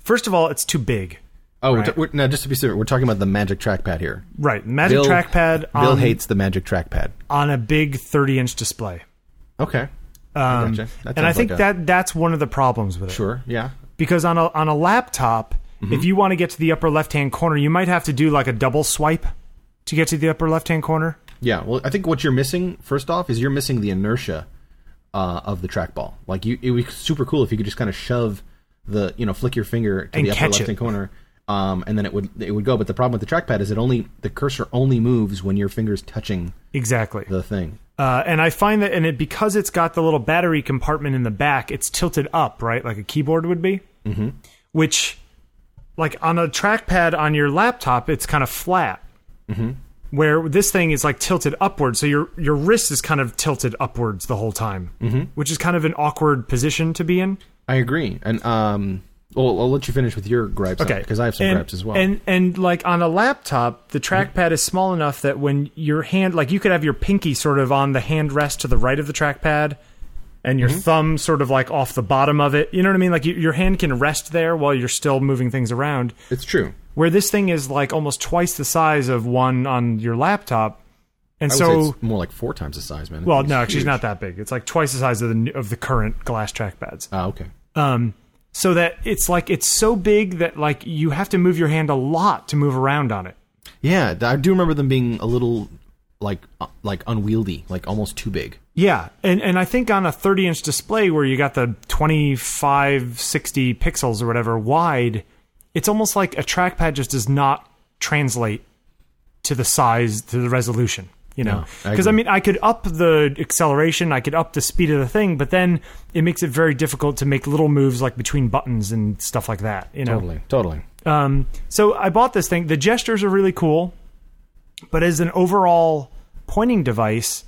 First of all, it's too big. Oh, we're Right. t- we're, now just to be clear, we're talking about the Magic Trackpad here. Right, Magic Bill- Trackpad Bill on, hates the Magic Trackpad. on a big thirty-inch display. Okay. Um, gotcha. And I think like a- that that's one of the problems with it. Sure. Yeah. because on a on a laptop, Mm-hmm. if you want to get to the upper left hand corner, you might have to do like a double swipe to get to the upper left hand corner. Yeah. Well, I think what you're missing, first off, is you're missing the inertia uh, of the trackball. Like you, it would be super cool if you could just kind of shove the, you know, flick your finger to And the upper left hand corner, um, and then it would it would go. But the problem with the trackpad is it only the cursor only moves when your finger's touching Exactly. the thing. Uh, and I find that, and it because it's got the little battery compartment in the back, it's tilted up, right, like a keyboard would be. Mm-hmm. Which, like on a trackpad on your laptop, it's kind of flat. Mm-hmm. Where this thing is like tilted upwards, so your your wrist is kind of tilted upwards the whole time, mm-hmm. which is kind of an awkward position to be in. I agree. And um, well, I'll let you finish with your gripes. Okay, Because I have some and, gripes as well. And and like on a laptop, the trackpad is small enough that when your hand, like you could have your pinky sort of on the hand rest to the right of the trackpad, and your thumb sort of like off the bottom of it. You know what I mean? Like you, your hand can rest there while you're still moving things around. it's true. Where this thing is like almost twice the size of one on your laptop, and I would say so. it's more like four times the size, man. Well, no, it's not that big. It's like twice the size of the of the current glass trackpads. Ah, okay. um, so that it's like it's so big that like you have to move your hand a lot to move around on it. Yeah, I do remember them being a little like uh, like unwieldy, like almost too big. Yeah, and and I think on a 30 inch display where you got the 25, 60 pixels or whatever wide, it's almost like a trackpad just does not translate to the size to the resolution. You know, No, I because I, mean, I could up the acceleration, I could up the speed of the thing, but then it makes it very difficult to make little moves like between buttons and stuff like that. You know, Totally, totally. um, so I bought this thing. The gestures are really cool, but as an overall pointing device,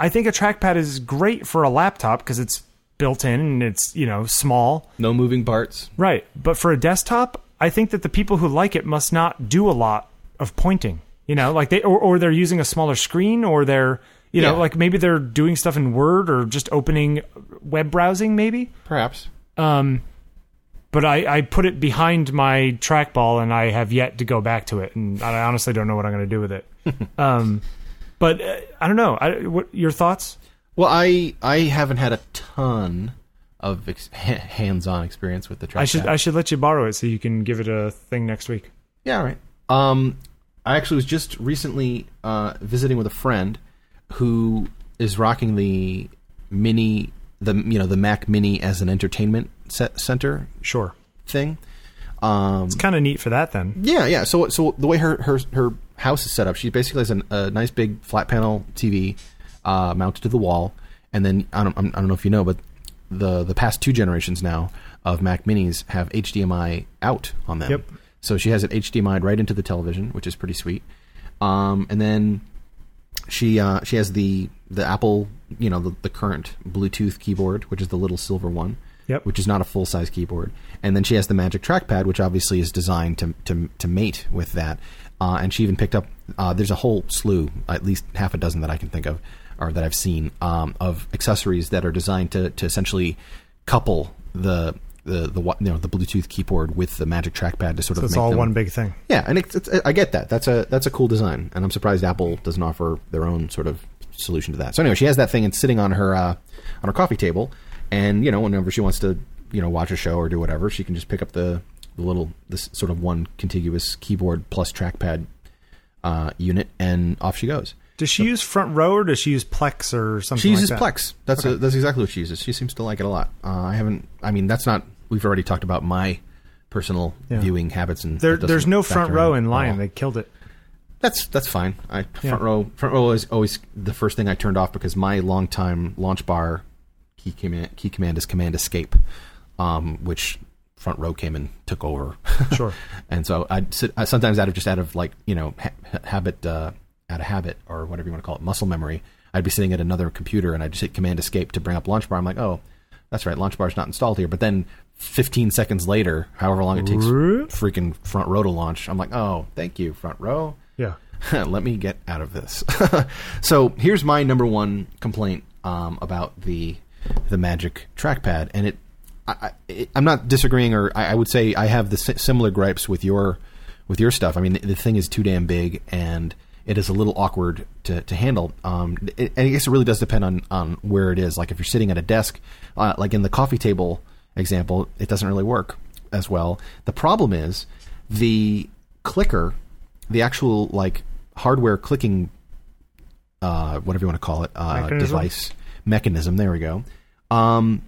I think a trackpad is great for a laptop because it's built in and it's you know small. No moving parts. Right. But for a desktop, I think that the people who like it must not do a lot of pointing. You know, like they or, or they're using a smaller screen or they're you know, Yeah. like maybe they're doing stuff in Word or just opening web browsing maybe. Perhaps. Um but I, I put it behind my trackball and I have yet to go back to it and I honestly don't know what I'm going to do with it. (laughs) um but uh, I don't know. I, what your thoughts? Well, I I haven't had a ton of ex- (laughs) hands-on experience with the trackpad. I should I should let you borrow it so you can give it a thing next week. Yeah, all right. Um, I actually was just recently uh, visiting with a friend who is rocking the mini, the you know the Mac Mini as an entertainment set center Sure. thing. Um, It's kind of neat for that then. yeah, yeah. So, so the way her her her house is set up, she basically has an, a nice big flat panel TV uh, mounted to the wall, and then I don't I don't know if you know, but the the past two generations now of Mac Minis have HDMI out on them. Yep. So she has it HDMI'd right into the television, which is pretty sweet. Um, and then she uh, she has the the Apple, you know, the, the current Bluetooth keyboard, which is the little silver one, Yep. which is not a full size keyboard. And then she has the Magic Trackpad, which obviously is designed to to, to mate with that. Uh, and she even picked up. Uh, there's a whole slew, at least half a dozen that I can think of, or that I've seen, um, of accessories that are designed to to essentially couple the the the you know the Bluetooth keyboard with the Magic Trackpad to sort So of it's make all them, one big thing. yeah, and it's, it's, I get that. That's a that's a cool design, and I'm surprised Apple doesn't offer their own sort of solution to that. So anyway, she has that thing and sitting on her uh, on her coffee table, and you know whenever she wants to you know watch a show or do whatever, she can just pick up the, the little this sort of one contiguous keyboard plus trackpad uh, unit, and off she goes. Does she use front row or does she use Plex or something? She uses like that? Plex. That's a, that's exactly what she uses. She seems to like it a lot. Uh, I haven't. I mean, that's not. We've already talked about my personal Yeah. viewing habits, and There, there's no front row in Lion. They killed it. That's that's fine. I Yeah. front row front row is always the first thing I turned off because my longtime launch bar key command key command is Command Escape, um, which front row came and took over. (laughs) Sure. and so I'd sit I, sometimes out of just out of like you know ha- habit uh, out of habit or whatever you want to call it muscle memory. I'd be sitting at another computer and I'd just hit Command Escape to bring up launch bar. I'm like, oh, that's right, launch bar's not installed here. But then 15 seconds later, however long it takes freaking front row to launch, I'm like, oh, thank you, front row. Yeah. (laughs) let me get out of this. (laughs) so here's my number one complaint um, about the the Magic trackpad, and it, I, I'm not disagreeing, or I, I would say I have the similar gripes with your with your stuff. I mean, the, the thing is too damn big, and it is a little awkward to, to handle. Um, it, and I guess it really does depend on on where it is. Like if you're sitting at a desk, uh, like in the coffee table example, it doesn't really work as well. The problem is the clicker, the actual like hardware clicking, uh, whatever you want to call it, uh, Mechanism? device mechanism. There we go. Um,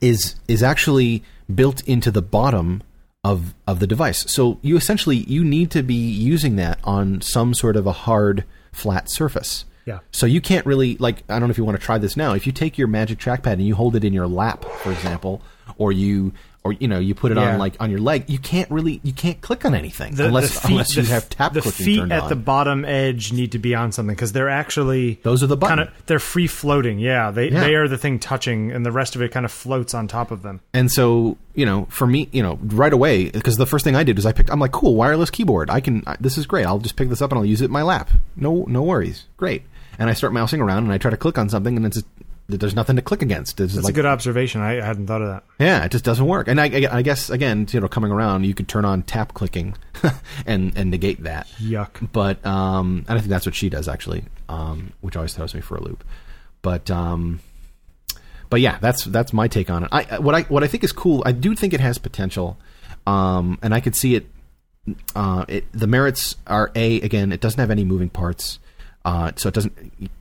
is is actually built into the bottom of of the device. So you essentially you need to be using that on some sort of a hard flat surface. Yeah. So you can't really like I don't know if you want to try this now. If you take your Magic Trackpad and you hold it in your lap, for example, or you or you know you put it Yeah. on like on your leg, you can't really you can't click on anything The, unless the feet, unless you the, have tap the clicking feet turned at on. the bottom edge need to be on something because they're actually Those are the button. kind of they're free floating. Yeah, they Yeah. they are the thing touching, and the rest of it kind of floats on top of them. And so, you know, for me, you know, right away, because the first thing I did is I picked, I'm like, cool, wireless keyboard. I can, I, this is great. I'll just pick this up and I'll use it in my lap. No, no worries. Great. And I start mousing around and I try to click on something and it's there's nothing to click against. It's That's like, a good observation. I, hadn't thought of that. yeah, it just doesn't work. And I, I, I guess again, you know, coming around, you could turn on tap clicking (laughs) and and negate that. Yuck. But um, and I think that's what she does actually, um, which always throws me for a loop. But um, but yeah, that's that's my take on it. I what I what I think is cool. I do think it has potential, um, and I could see it. Uh, it the merits are a again, it doesn't have any moving parts. Uh, so it doesn't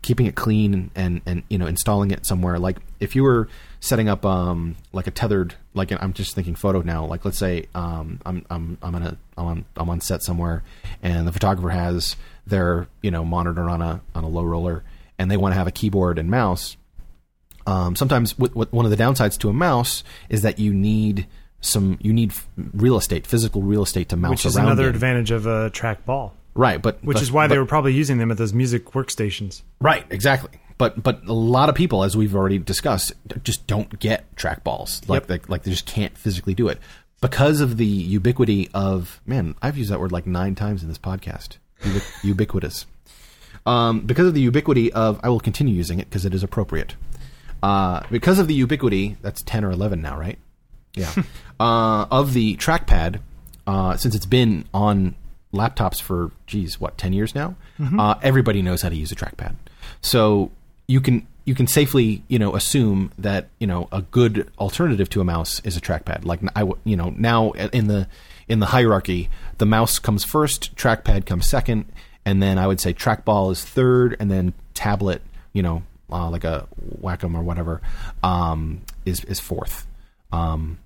keeping it clean and, and you know installing it somewhere. Like if you were setting up um like a tethered like I'm just thinking photo now. Like let's say um I'm I'm I'm on a I'm on I'm on set somewhere and the photographer has their you know monitor on a on a low roller and they want to have a keyboard and mouse um, sometimes w- w- one of the downsides to a mouse is that you need some you need f- real estate, physical real estate to mouse which is around. another in. advantage of a trackball. Right? But Which but- is why they were probably using them at those music workstations. right exactly. But but a lot of people, as we've already discussed, just don't get trackballs. Like Yep. they, like they just can't physically do it because of the ubiquity of man. I've used that word like nine times in this podcast. Ubic- (laughs) ubiquitous. Um, because of the ubiquity of, I will continue using it because it is appropriate. Uh, because of the ubiquity, that's ten or eleven now, right? Yeah. (laughs) uh, of the trackpad, uh, since it's been on laptops for, geez, what, ten years now? Uh, everybody knows how to use a trackpad. So you can you can safely you know assume that you know a good alternative to a mouse is a trackpad. Like I you know now in the in the hierarchy, the mouse comes first, trackpad comes second, and then I would say trackball is third, and then tablet, you know, uh, like a Wacom or whatever, um, is is fourth. Um,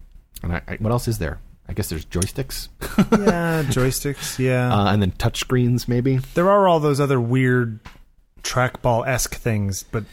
and I, I, what else is there? I guess there's joysticks, (laughs) Yeah, joysticks. Yeah, uh, and then touch screens maybe. there are all those other weird trackball esque things, but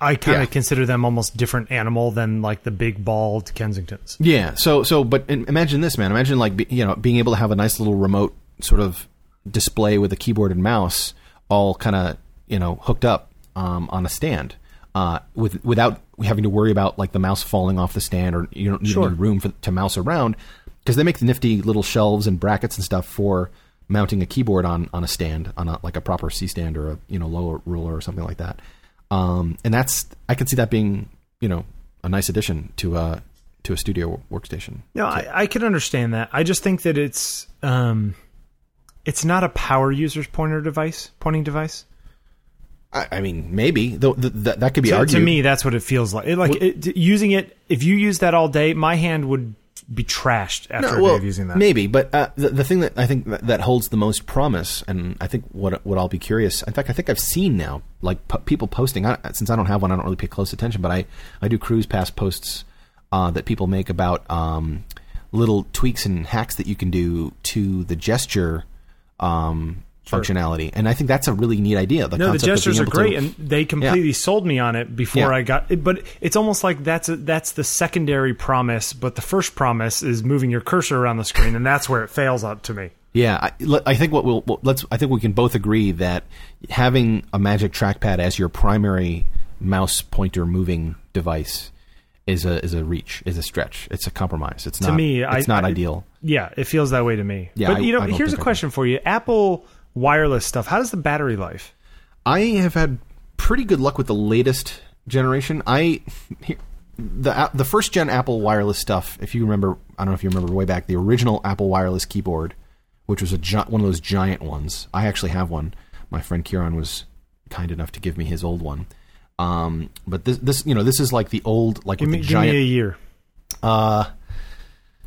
I kind of Yeah. consider them almost different animal than like the big bald Kensingtons. Yeah. So so, but imagine this, man. Imagine like be, you know being able to have a nice little remote sort of display with a keyboard and mouse, all kind of you know hooked up um, on a stand, uh, with without having to worry about like the mouse falling off the stand or you don't need Sure. room for to mouse around because they make the nifty little shelves and brackets and stuff for mounting a keyboard on on a stand on a like a proper C stand or a you know low roller or something like that. Um, and that's I can see that being you know a nice addition to a to a studio workstation. No, I, I can understand that. I just think that it's um, it's not a power user's pointer device, pointing device. I, I mean, maybe though th- th- that could be To, argued. to me, that's what it feels like. It, like it, using it, if you use that all day, my hand would be trashed after No, a well, using that. maybe, but uh, the, the thing that I think that, that holds the most promise, and I think what what I'll be curious. In fact, I think I've seen now like p- people posting. I, since I don't have one, I don't really pay close attention, but I I do cruise past posts uh, that people make about um, little tweaks and hacks that you can do to the gesture. Um, Functionality, and I think that's a really neat idea. The No, the concept of being gestures are able to- great, and they completely sold me on it before Yeah. I got. it. But it's almost like that's a, that's the secondary promise, but the first promise is moving your cursor around the screen, and that's where it fails out to me. Yeah, I, I think what we'll let's. I think we can both agree that having a Magic Trackpad as your primary mouse pointer moving device is a is a reach, is a stretch. It's a compromise. It's To not. me, I- it's not I- ideal. Yeah, it feels that way to me. Yeah, but I- you know, here's a question for you: Apple wireless stuff. How does the battery life? I have had pretty good luck with the latest generation. I here- the the first gen Apple wireless stuff. If you remember, I don't know if you remember way back the original Apple wireless keyboard, which was a one of those giant ones. I actually have one. My friend Kieran was kind enough to give me his old one. Um, but this this you know this is like the old like Give me, the give me a giant year. uh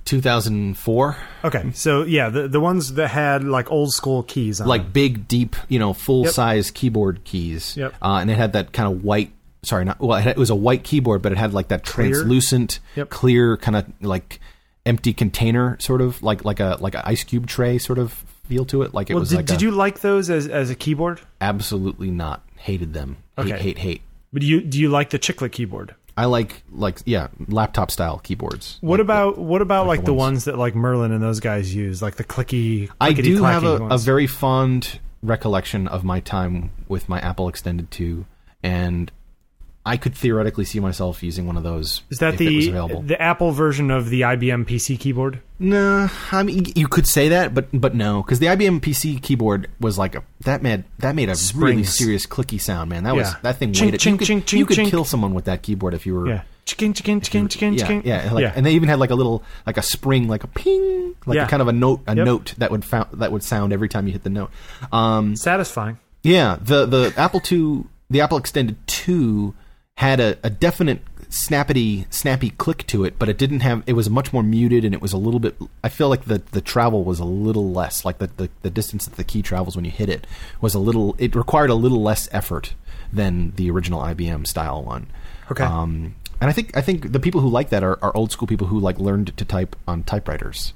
2004 Okay, so yeah, the the ones that had like old school keys on. like them. big, deep, you know, full size keyboard keys. Yep. Uh, and it had that kind of white. Sorry, not well. It, had, it was a white keyboard, but it had like that Clear? translucent, Yep. clear kind of like empty container, sort of like like a like an ice cube tray sort of feel to it. Like it well, was did, like did a- you like those as as a keyboard? absolutely not hated them. Hate, Okay. hate, hate. But do you do you like the chiclet keyboard? I like like yeah, laptop style keyboards. What Like about what about like, the the ones- ones that like Merlin and those guys use, like the clicky? I do have a, a very fond recollection of my time with my Apple Extended 2, and I could theoretically see myself using one of those. Is that if it was the the Apple version of the IBM PC keyboard? No, I mean you could say that, but but no, because the IBM PC keyboard was like a that made that made a really serious clicky sound, man. That was that thing Chink, it. you could, chink, you chink, could kill someone with that keyboard if you were. Yeah, chicken, chicken, chicken, chicken, Yeah, chicken. yeah, like, yeah. and they even had like a little, like a spring, like a ping, like Yeah. a kind of a note, a Yep. note that would found, that would sound every time you hit the note. Um, satisfying. Yeah, the the Apple II, the Apple Extended Two had a, a definite snappity snappy click to it, but it didn't have. It was much more muted, and it was a little bit. I feel like the the travel was a little less. Like the the, the distance that the key travels when you hit it was a little. It required a little less effort than the original IBM style one. Okay. Um, and I think I think the people who like that are, are old school people who like learned to type on typewriters.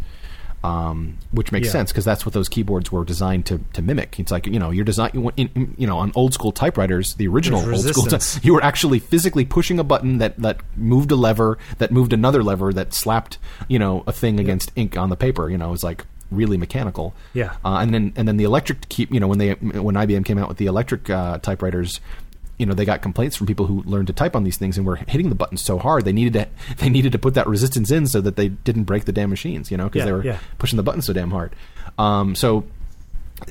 Um, which makes Yeah. sense because that's what those keyboards were designed to, to mimic. It's like you know you're design you, in, you know on old school typewriters, the original old school, ty- (laughs) you were actually physically pushing a button that, that moved a lever that moved another lever that slapped you know a thing against ink on the paper. You know, it was like really mechanical. Yeah. Uh, and then and then the electric keep you know when they when IBM came out with the electric uh, typewriters. You know, they got complaints from people who learned to type on these things and were hitting the buttons so hard they needed to (laughs) they needed to put that resistance in so that they didn't break the damn machines. You know, because Yeah, they were yeah. pushing the buttons so damn hard. Um, so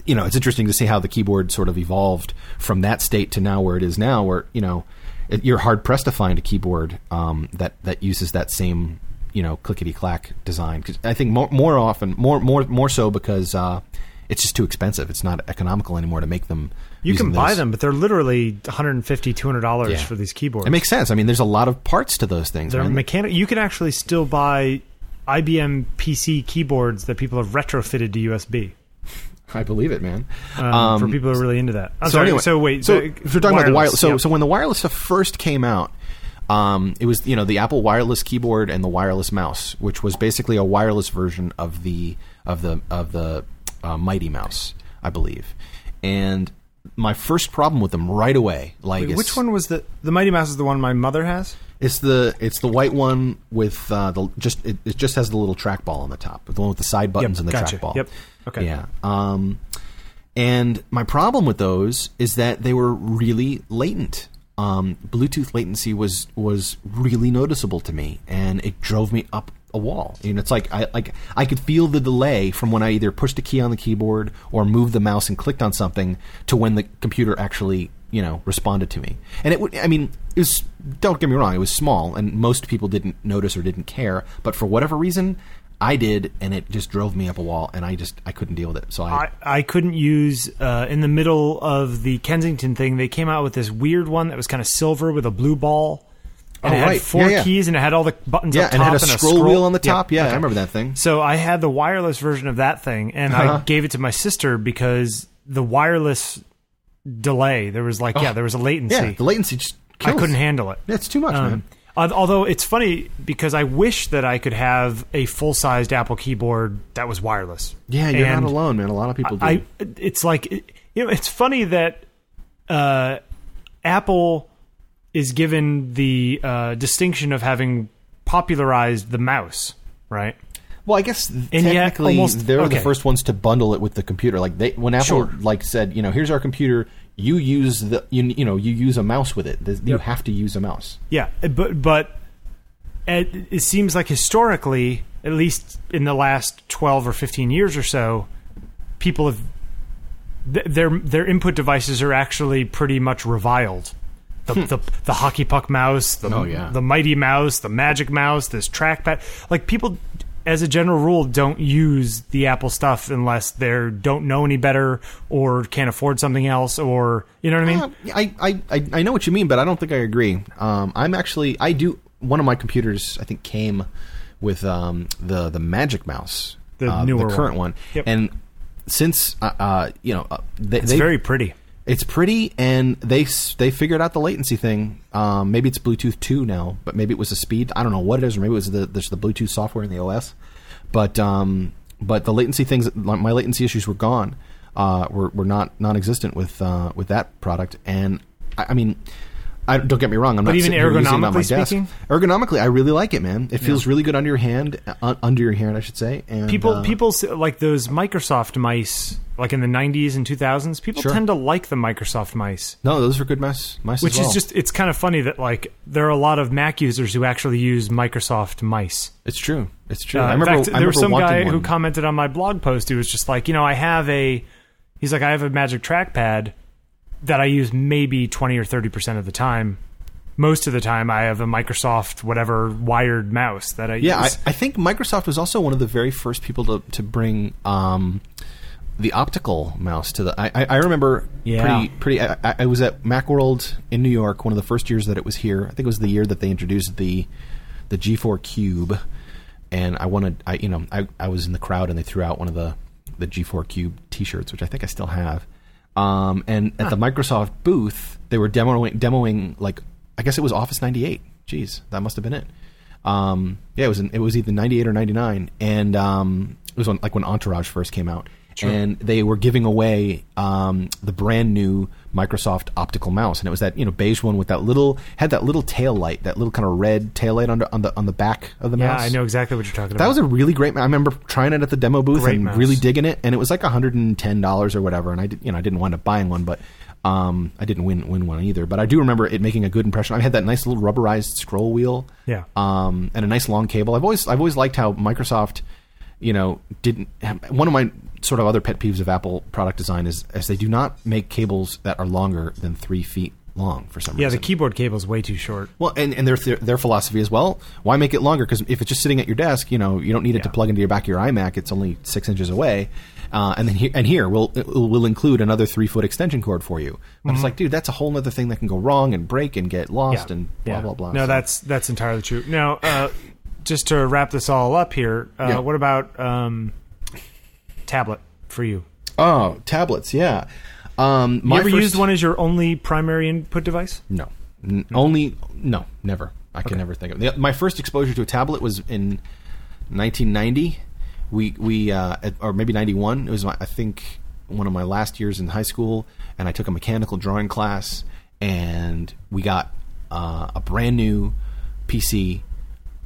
you know, it's interesting to see how the keyboard sort of evolved from that state to now where it is now, where you know it, you're hard pressed to find a keyboard um, that that uses that same you know clickety clack design because I think more more often, more more more so because uh, it's just too expensive. It's not economical anymore to make them. You can buy those. them, but they're literally 150 200 dollars Yeah. for these keyboards. It makes sense. I mean, there's a lot of parts to those things. They're man. mechanic. You can actually still buy IBM PC keyboards that people have retrofitted to USB. (laughs) I believe it, man. Um, for people who are really into that. I'm so sorry. anyway, so wait. So if you're talking about the wireless, so yep. so when the wireless stuff first came out, um, it was you know the Apple wireless keyboard and the wireless mouse, which was basically a wireless version of the of the of the uh, Mighty Mouse, I believe. And my first problem with them right away, like Wait, which one was the the Mighty Mouse? Is the one my mother has? It's the it's the white one with uh, the just it, it just has the little trackball on the top, the one with the side buttons and the gotcha. trackball. Yep. Okay. Yeah. Um, and my problem with those is that they were really latent. Um, Bluetooth latency was was really noticeable to me, and it drove me up a wall. You it's like I like I could feel the delay from when I either pushed a key on the keyboard or moved the mouse and clicked on something to when the computer actually you know responded to me. And it would I mean it was don't get me wrong, it was small, and most people didn't notice or didn't care, but for whatever reason. I did, and it just drove me up a wall, and I just I couldn't deal with it. So I, I, I couldn't use uh, in the middle of the Kensington thing. They came out with this weird one that was kind of silver with a blue ball, and Oh, it had right. four Yeah, yeah. keys and it had all the buttons yeah, up and it had a scroll, wheel on the top. Yeah, I remember that thing. So I had the wireless version of that thing, and I Uh-huh. gave it to my sister because the wireless delay there was like yeah there was a latency. Oh, Yeah, the latency just I couldn't handle it. It's too much, Um, man. although it's funny because I wish that I could have a full sized Apple keyboard that was wireless. Yeah, you're And not alone, man. A lot of people do. I it's like you know it's funny that uh, Apple is given the uh, distinction of having popularized the mouse, right? well, I guess yet technically almost- they're okay. the first ones to bundle it with the computer. Like they, when Apple Sure. like said, you know, here's our computer. You use the you, you know you use a mouse with it. You Yep. have to use a mouse. Yeah, but but it, it seems like historically, at least in the last twelve or fifteen years or so, people have th- their their input devices are actually pretty much reviled. The, the the hockey puck mouse, the Oh, yeah. the mighty mouse, the magic mouse, this trackpad. Like people, as a general rule, don't use the Apple stuff unless they don't know any better or can't afford something else, or you know what I mean. Uh, I, I, I, know what you mean, but I don't think I agree. Um, I'm actually I do one of my computers. I think came with um, the the Magic Mouse, The uh, newer the current one. one, Yep. and since uh, uh, you know uh, they, it's they very pretty. It's pretty, and they they figured out the latency thing. Um, maybe it's Bluetooth two now, but maybe it was the speed. I don't know what it is, or maybe it was the the Bluetooth software in the OS. But um, but the latency things, my latency issues were gone. Uh, were were not non-existent with uh, with that product, and I, I mean. I, don't get me wrong. I'm But not even sitting here using it on my ergonomically desk. Ergonomically, I really like it, man. It feels really good under your hand, uh, under your hand, I should say. And people uh, people like those Microsoft mice like in the 90s and 2000s people Sure. tend to like the Microsoft mice no, those are good mice. mice which as well. is just it's kind of funny that like there are a lot of Mac users who actually use Microsoft mice it's true. It's true. Uh, I in remember. fact I there was some guy wanting who commented on my blog post who was just like you know I have a he's like I have a Magic Trackpad that I use maybe 20 or 30% of the time most of the time I have a Microsoft whatever wired mouse that I use. Yeah, I, I think Microsoft was also one of the very first people to to bring um, the optical mouse to the. I, I, remember Yeah. pretty pretty. I, I- I was at MacWorld in New York, one of the first years that it was here. I think it was the year that they introduced the the G4 Cube, and I wanted. I you know I I was in the crowd and they threw out one of the the G4 Cube T-shirts, which I think I still have. Um, and at the Microsoft booth, they were demoing demoing like I guess it was Office 98. Jeez, that must have been it. Um, yeah, it was in, it was either 98 or 99, and um, it was like when Entourage first came out, and they were giving away um, the brand new Microsoft optical mouse, and it was that you know beige one with that little had that little tail light, that little kind of red tail light under on the on the back of the Yeah, mouse. Yeah, I know exactly what you're talking That about. That was a really great. I remember trying it at the demo booth Great and mouse. really digging it, and it was like hundred and ten dollars or whatever. And I did, you know, I didn't wind up buying one, but um, I didn't win win one either. But I do remember it making a good impression. I had that nice little rubberized scroll wheel, Yeah. um, and a nice long cable. I've always I've always liked how Microsoft, you know, didn't. Have, One of my sort of other pet peeves of Apple product design is is they do not make cables that are longer than three feet long for some yeah, reason. Yeah, the keyboard cable is way too short. Well, and, and their their philosophy is well, why make it longer? Because if it's just sitting at your desk, you know, you don't need it to plug into your back of your iMac. It's only six inches away. Uh, and then here, and here we'll we'll include another three foot extension cord for you. But it's like, dude, that's a whole other thing that can go wrong and break and get lost Yeah. and blah Yeah. blah blah. No, So- that's that's entirely true. Now, uh, just to wrap this all up here, uh, Yeah. what about um, tablet for you? oh tablets, yeah. Um, You ever first- used one as your only primary input device? No, N- only no, never. I can never think of it. My first exposure to a tablet was in 1990. We we uh, or maybe 91. It was my, I think one of my last years in high school, and I took a mechanical drawing class, and we got uh, a brand new PC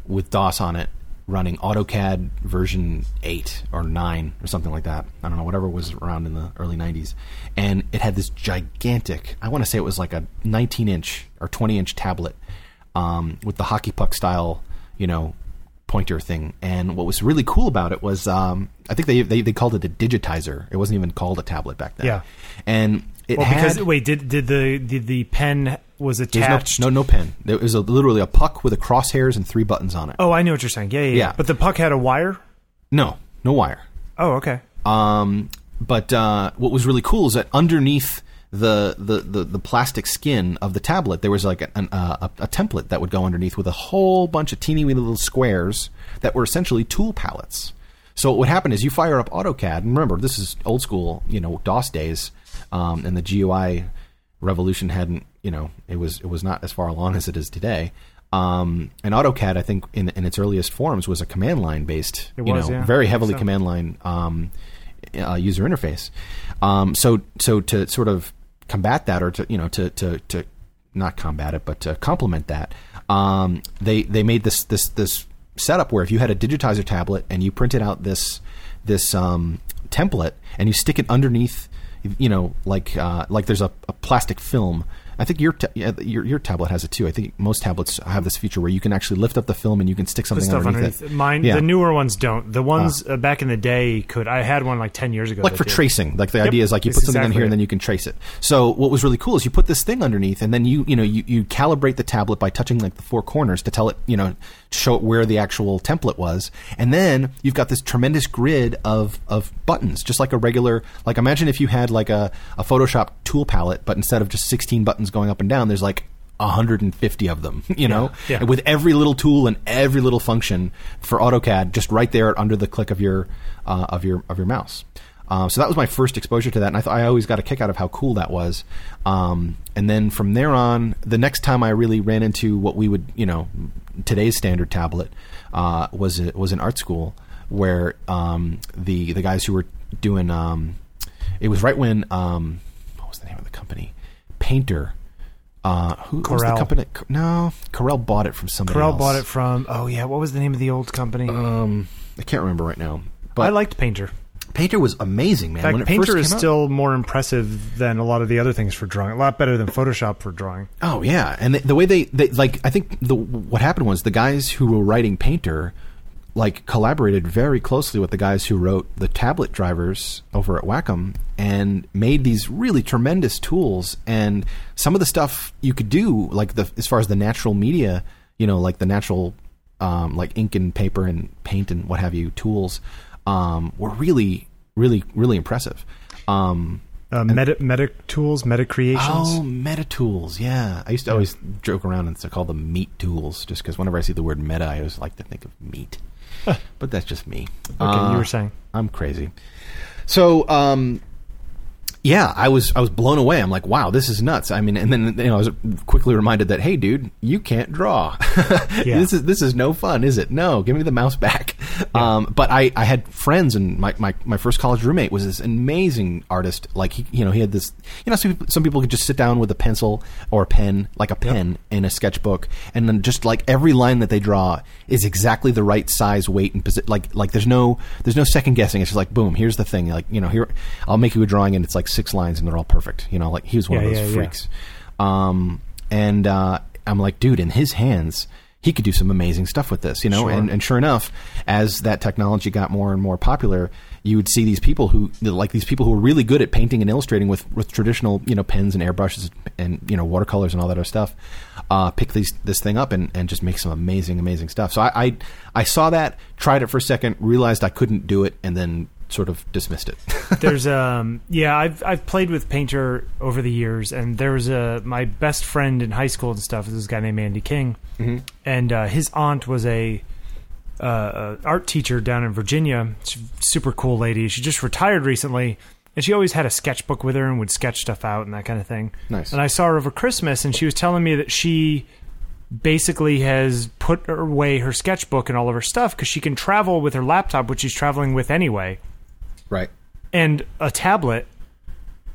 with DOS on it, running AutoCAD version eight or nine or something like that. I don't know, whatever was around in the early '90s, and it had this gigantic. I want to say it was like a 19 inch or 20 inch tablet um, with the hockey puck style, you know, pointer thing. And what was really cool about it was, um, I think they, they they called it a digitizer. It wasn't even called a tablet back then. Yeah. and it Well, had because wait, did did the did the pen was attached? no, no no pen. There was a, literally a puck with a crosshairs and three buttons on it. Oh, I know what you're saying. Yeah, yeah, yeah. Yeah. But the puck had a wire. No, no wire. Oh, okay. Um, but uh, what was really cool is that underneath the, the, the, the plastic skin of the tablet, there was like an, uh, a, a template that would go underneath with a whole bunch of teeny weeny little squares that were essentially tool palettes. So what would happen is you fire up AutoCAD, and remember this is old school, you know, DOS days, um, and the GUI revolution hadn't, you know, it was it was not as far along as it is today. Um, and AutoCAD, I think, in, in its earliest forms, was a command line based, you know, yeah. very heavily so. command line um, uh, user interface. Um, so so to sort of combat that, or to you know to to to not combat it, but to complement that, um, they they made this this this setup where if you had a digitizer tablet and you printed out this this um, template and you stick it underneath, you know, like uh, like there's a, a plastic film. I think your, ta- your your tablet has it too. I think most tablets have this feature where you can actually lift up the film and you can stick something underneath, underneath. it. Mine, Yeah. the newer ones don't. The ones uh, back in the day could. I had one like ten years ago. like for did. tracing. Like the idea is like you put something in exactly here and then you can trace it. So what was really cool is you put this thing underneath and then you you know you, you calibrate the tablet by touching like the four corners to tell it you know show it where the actual template was, and then you've got this tremendous grid of of buttons, just like a regular like imagine if you had like a a Photoshop tool palette, but instead of just sixteen buttons going up and down, there's like 150 of them, (laughs) you know, yeah. And with every little tool and every little function for AutoCAD just right there under the click of your uh, of your of your mouse. Um, so that was my first exposure to that, and I, th- I always got a kick out of how cool that was. Um, and then from there on, the next time I really ran into what we would, you know, today's standard tablet uh, was was in art school, where um, the the guys who were doing um, it was right when um, what was the name of the company, Painter. Uh, who what was the company? No, Corel bought it from somebody Corel else. bought it from. Oh yeah, what was the name of the old company? Um, I can't remember right now. But I liked Painter. Painter was amazing, man. Fact, Painter is out- still more impressive than a lot of the other things for drawing. A lot better than Photoshop for drawing. Oh yeah, and the, the way they, they like, I think the what happened was the guys who were writing Painter, like, collaborated very closely with the guys who wrote the tablet drivers over at Wacom, and made these really tremendous tools. And some of the stuff you could do, like the as far as the natural media, you know, like the natural, um, like ink and paper and paint and what have you tools, um, were really really really impressive. Um, Uh, meta, meta tools, meta creations. Oh, meta tools. Yeah, I used to always joke around and call them meat tools, just because whenever I see the word meta, I always like to think of meat. but that's just me. okay, you Uh, were saying. I'm crazy. So, um, yeah, I was I was blown away. I'm like, wow, this is nuts. I mean, and then you know, I was quickly reminded that, hey, dude, you can't draw. (laughs) Yeah. This is this is no fun, is it? No, give me the mouse back. Um, but I, I had friends, and my, my, my first college roommate was this amazing artist. Like he, you know, he had this. You know, some people, some people could just sit down with a pencil or a pen, like a pen in a sketchbook, and then just like every line that they draw is exactly the right size, weight, and position. Like like there's no there's no second guessing. It's just like boom, here's the thing. Like you know, here I'll make you a drawing, and it's like six lines, and they're all perfect. You know, like he was one Yeah, of those yeah, yeah. freaks. Um, and uh, I'm like, dude, in his hands, he could do some amazing stuff with this, you know. Sure. And, and sure enough, as that technology got more and more popular, you would see these people who, like these people who were really good at painting and illustrating with, with traditional, you know, pens and airbrushes and you know watercolors and all that other stuff, uh, pick these this thing up and, and just make some amazing, amazing stuff. So I, I I saw that, tried it for a second, realized I couldn't do it, and then sort of dismissed it. (laughs) There's um yeah I've I've played with Painter over the years, and there was a my best friend in high school and stuff. is This guy named Andy King, and uh, his aunt was a uh, uh, art teacher down in Virginia. She's a super cool lady. She just retired recently, and she always had a sketchbook with her and would sketch stuff out and that kind of thing. Nice. And I saw her over Christmas, and she was telling me that she basically has put away her sketchbook and all of her stuff because she can travel with her laptop, which she's traveling with anyway right. and a tablet,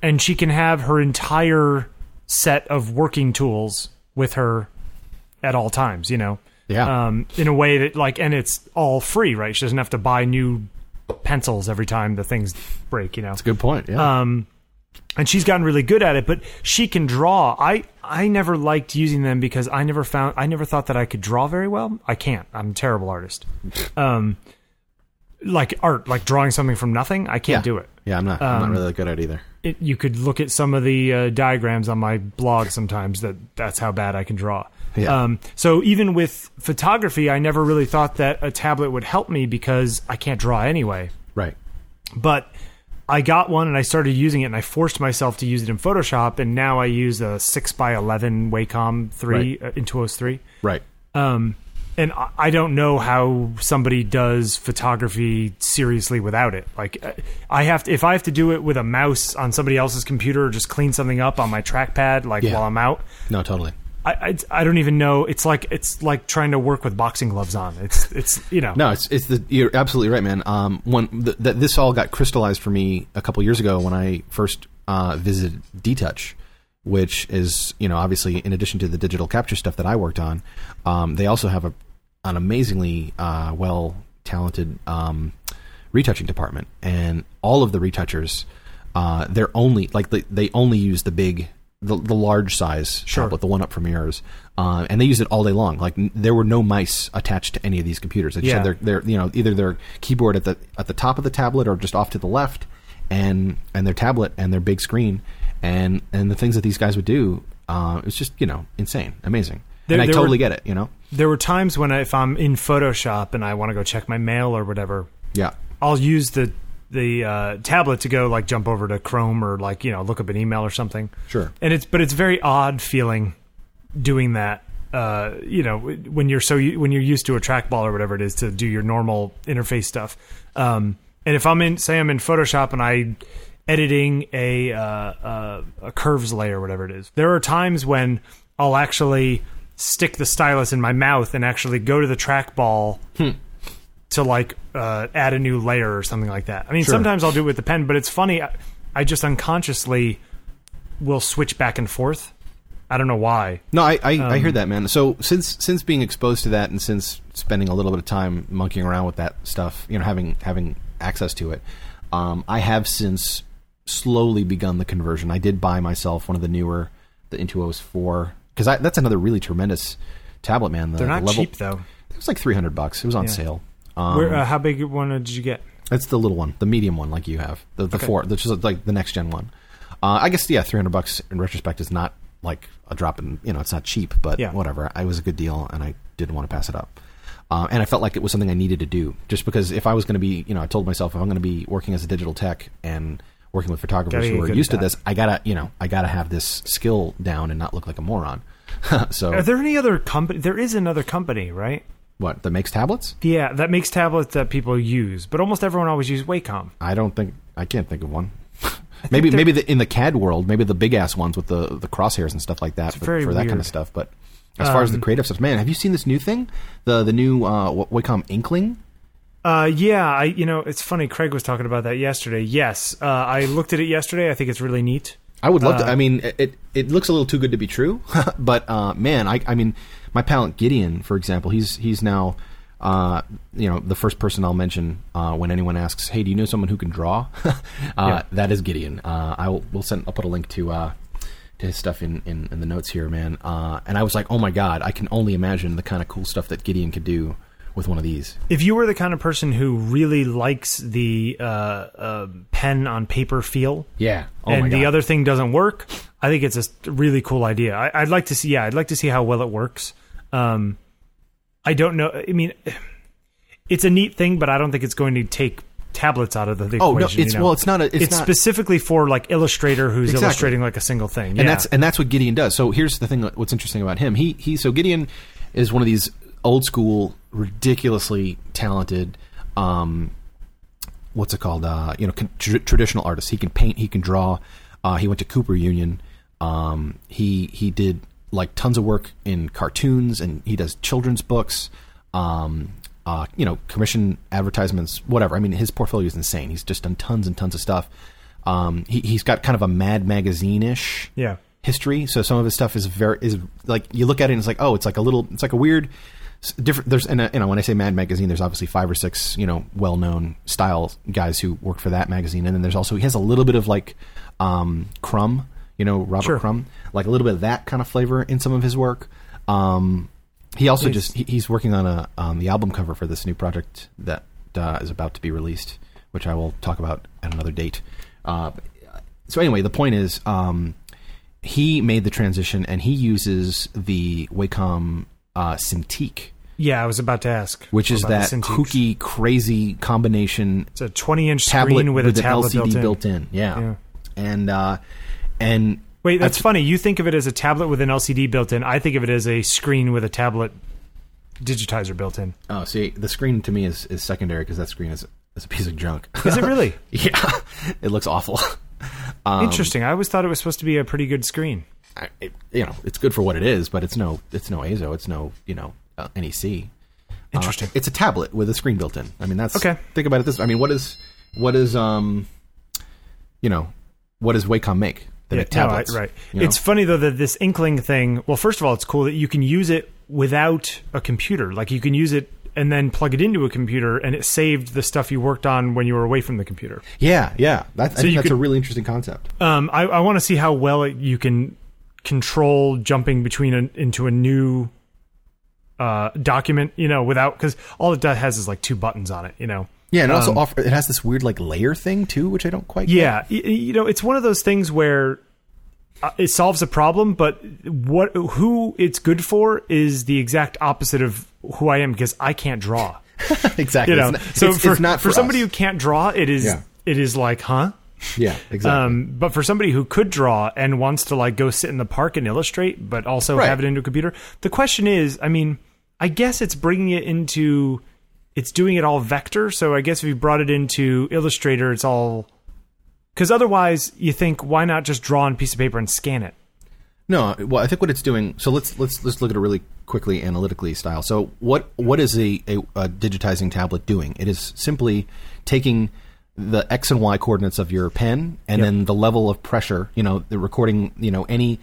and she can have her entire set of working tools with her at all times. You know, Yeah. um, in a way that like, and it's all free, right? She doesn't have to buy new pencils every time the things break. You know, That's a good point. Yeah. um, and she's gotten really good at it. But she can draw. I I never liked using them because I never found I never thought that I could draw very well. I can't. I'm a terrible artist. (laughs) Um, like art, like drawing something from nothing. I can't yeah. do it. Yeah, I'm not. I'm Um, not really good at either. it. You could look at some of the uh, diagrams on my blog sometimes. That that's how bad I can draw. Yeah. Um, so even with photography, I never really thought that a tablet would help me because I can't draw anyway Right. but I got one and I started using it and I forced myself to use it in Photoshop and now I use a 6 by 11 Wacom 3 uh, Intuos 3. Right. Um and I- don't know how somebody does photography seriously without it. Like uh, I have to, if I have to do it with a mouse on somebody else's computer or just clean something up on my trackpad like Yeah. while I'm out, No, totally. I, I I don't even know. It's like it's like trying to work with boxing gloves on. It's it's you know. No, it's it's the you're absolutely right, man. Um, when th- that this all got crystallized for me a couple years ago when I first uh, visited DTouch, which is you know obviously in addition to the digital capture stuff that I worked on, um, they also have a an amazingly uh, well talented um, retouching department, and all of the retouchers, uh, they're only like they, they only use the big. The, the large size Sure. tablet, the one up from yours, uh, and they use it all day long. Like n- there were no mice attached to any of these computers. They Yeah. had their their you know either their keyboard at the at the top of the tablet or just off to the left, and and their tablet and their big screen, and and the things that these guys would do, uh, it's just you know insane, amazing. There- and I totally were- get it. You know, There were times when I, if I'm in Photoshop and I want to go check my mail or whatever, yeah, I'll use the the uh, tablet to go like jump over to Chrome or like you know look up an email or something. Sure. And it's but it's very odd feeling doing that. Uh, you know when you're so when you're used to a trackball or whatever it is to do your normal interface stuff. Um, and if I'm in say I'm in Photoshop and I editing a uh, uh, a curves layer or whatever it is, there are times when I'll actually stick the stylus in my mouth and actually go to the trackball to like uh, add a new layer or something like that. I mean, Sure. sometimes I'll do it with the pen, but it's funny. I, I just unconsciously will switch back and forth. I don't know why. No, I I, I Um, hear that, man. So since since being exposed to that, and since spending a little bit of time monkeying around with that stuff, you know, having having access to it, um, I have since slowly begun the conversion. I did buy myself one of the newer, the Intuos four, because that's another really tremendous tablet, man. The, They're not the level, cheap though. It was like three hundred bucks. It was on Yeah. sale. Um, Where, uh, how big one did you get? it's the little one, the medium one, like you have, the the Okay. four, which is like the next gen one. Uh, I guess yeah, three hundred bucks in retrospect is not like a drop in, you know, it's not cheap, but Yeah. whatever. I was a good deal, and I didn't want to pass it up. Uh, and I felt like it was something I needed to do, just because if I was going to be, you know, I told myself if I'm going to be working as a digital tech and working with photographers who are used to this, I gotta, you know, I gotta have this skill down and not look like a moron. (laughs) so Are there any other company? There is another company, right? what that makes tablets? Yeah, that makes tablets that people use, but almost everyone always uses Wacom. I don't think I can't think of one. (laughs) maybe maybe the, in the CAD world, maybe the big ass ones with the the crosshairs and stuff like that for, for that kind of stuff. But as far as the Um, creative stuff, man, have you seen this new thing? The the new uh, Wacom Inkling. Uh, yeah, I you know it's funny. Craig was talking about that yesterday. Yes, uh, I looked at it yesterday. I think it's really neat. I would love to. Uh, I mean, it- it it looks a little too good to be true, (laughs) but uh, man, I I mean, my pal Gideon, for example, he's he's now. Uh, you know, the first person I'll mention uh, when anyone asks, "Hey, do you know someone who can draw?" (laughs) uh, Yeah. That is Gideon. Uh, I will we'll send. I'll put a link to uh, to his stuff in, in, in the notes here, man. Uh, and I was like, "Oh my god!" I can only imagine the kind of cool stuff that Gideon could do with one of these. If you were the kind of person who really likes the uh, uh, pen on paper feel, Yeah. Oh and the other thing doesn't work, I think it's a really cool idea. I, I'd like to see. Yeah, I'd like to see how well it works. Um, I don't know. I mean, it's a neat thing, but I don't think it's going to take tablets out of the equation. Oh no! you It's know? well, it's not a. It's, It's, not, specifically for like Illustrator, who's Exactly. illustrating like a single thing. Yeah. and that's and that's what Gideon does. So here's the thing: what's interesting about him? He he. So Gideon is one of these old school, ridiculously talented. Um, what's it called? Uh, you know, con- tr- traditional artist. He can paint. He can draw. Uh, he went to Cooper Union. Um, he he did like tons of work in cartoons, and he does children's books. Um, uh, you know, commission advertisements, whatever. I mean, his portfolio is insane. He's just done tons and tons of stuff. Um, he, he's got kind of a Mad Magazine ish yeah. history. So some of his stuff is very is like you look at it and it's like oh, it's like a little, it's like a weird different. There's and uh, you know when I say Mad Magazine, there's obviously five or six you know well known style guys who work for that magazine, and then there's also he has a little bit of like um, Crumb, you know Robert Sure. Crumb, like a little bit of that kind of flavor in some of his work. Um, he also Nice. just he, he's working on a um, the album cover for this new project that uh, is about to be released, which I will talk about at another date. Uh, so anyway, the point is, um, he made the transition and he uses the Wacom uh, Cintiq, Yeah, I was about to ask. which is that kooky, crazy combination It's a 20 inch tablet screen with, a an tablet LCD built in. Yeah. Yeah. and uh, and Wait, that's funny. You think of it as a tablet with an LCD built in. I think of it as a screen with a tablet digitizer built in. oh, see, the screen to me is, is secondary because that screen is is a piece of junk. Is it really? (laughs) yeah, it looks awful. Um, Interesting. I always thought it was supposed to be a pretty good screen. I, it, you know, it's good for what it is, but it's no, it's no Eizo, it's no, you know, uh, NEC. Uh, Interesting. it's a tablet with a screen built in. I mean, that's Okay. Think about it this. I mean, what is, what is, um, you know, what does Wacom make? They make no, I- tablets, right. you know? It's funny though that this Inkling thing. Well, first of all, it's cool that you can use it without a computer. Like you can use it and then plug it into a computer, and it saved the stuff you worked on when you were away from the computer. yeah, yeah. That, I think that's could- a really interesting concept. Um, I, I want to see how well it, you can control jumping between a, into a new uh, document. You know, without because all it does has is like two buttons on it. You know. Yeah, and it also Um, offer, it has this weird like layer thing too, which I don't quite. Yeah, y- you know, it's one of those things where uh, it solves a problem, but what who it's good for is the exact opposite of who I am because I can't draw. (laughs) exactly. You know, It's not, so it's, for it's not for, somebody who can't draw, it is Yeah. it is like, huh? Yeah, (laughs) exactly. Um, but for somebody who could draw and wants to like go sit in the park and illustrate, but also Right. have it into a computer, the question is, I mean, I guess it's bringing it into, it's doing it all vector. So I guess if you brought it into Illustrator, it's all because otherwise you think why not just draw on a piece of paper and scan it? No, well, I think what it's doing. So let's let's let's look at it really quickly, analytically style. So what what is a, a, a digitizing tablet doing? It is simply taking the x and y coordinates of your pen, and Yep. then the level of pressure. You know, the recording. You know, any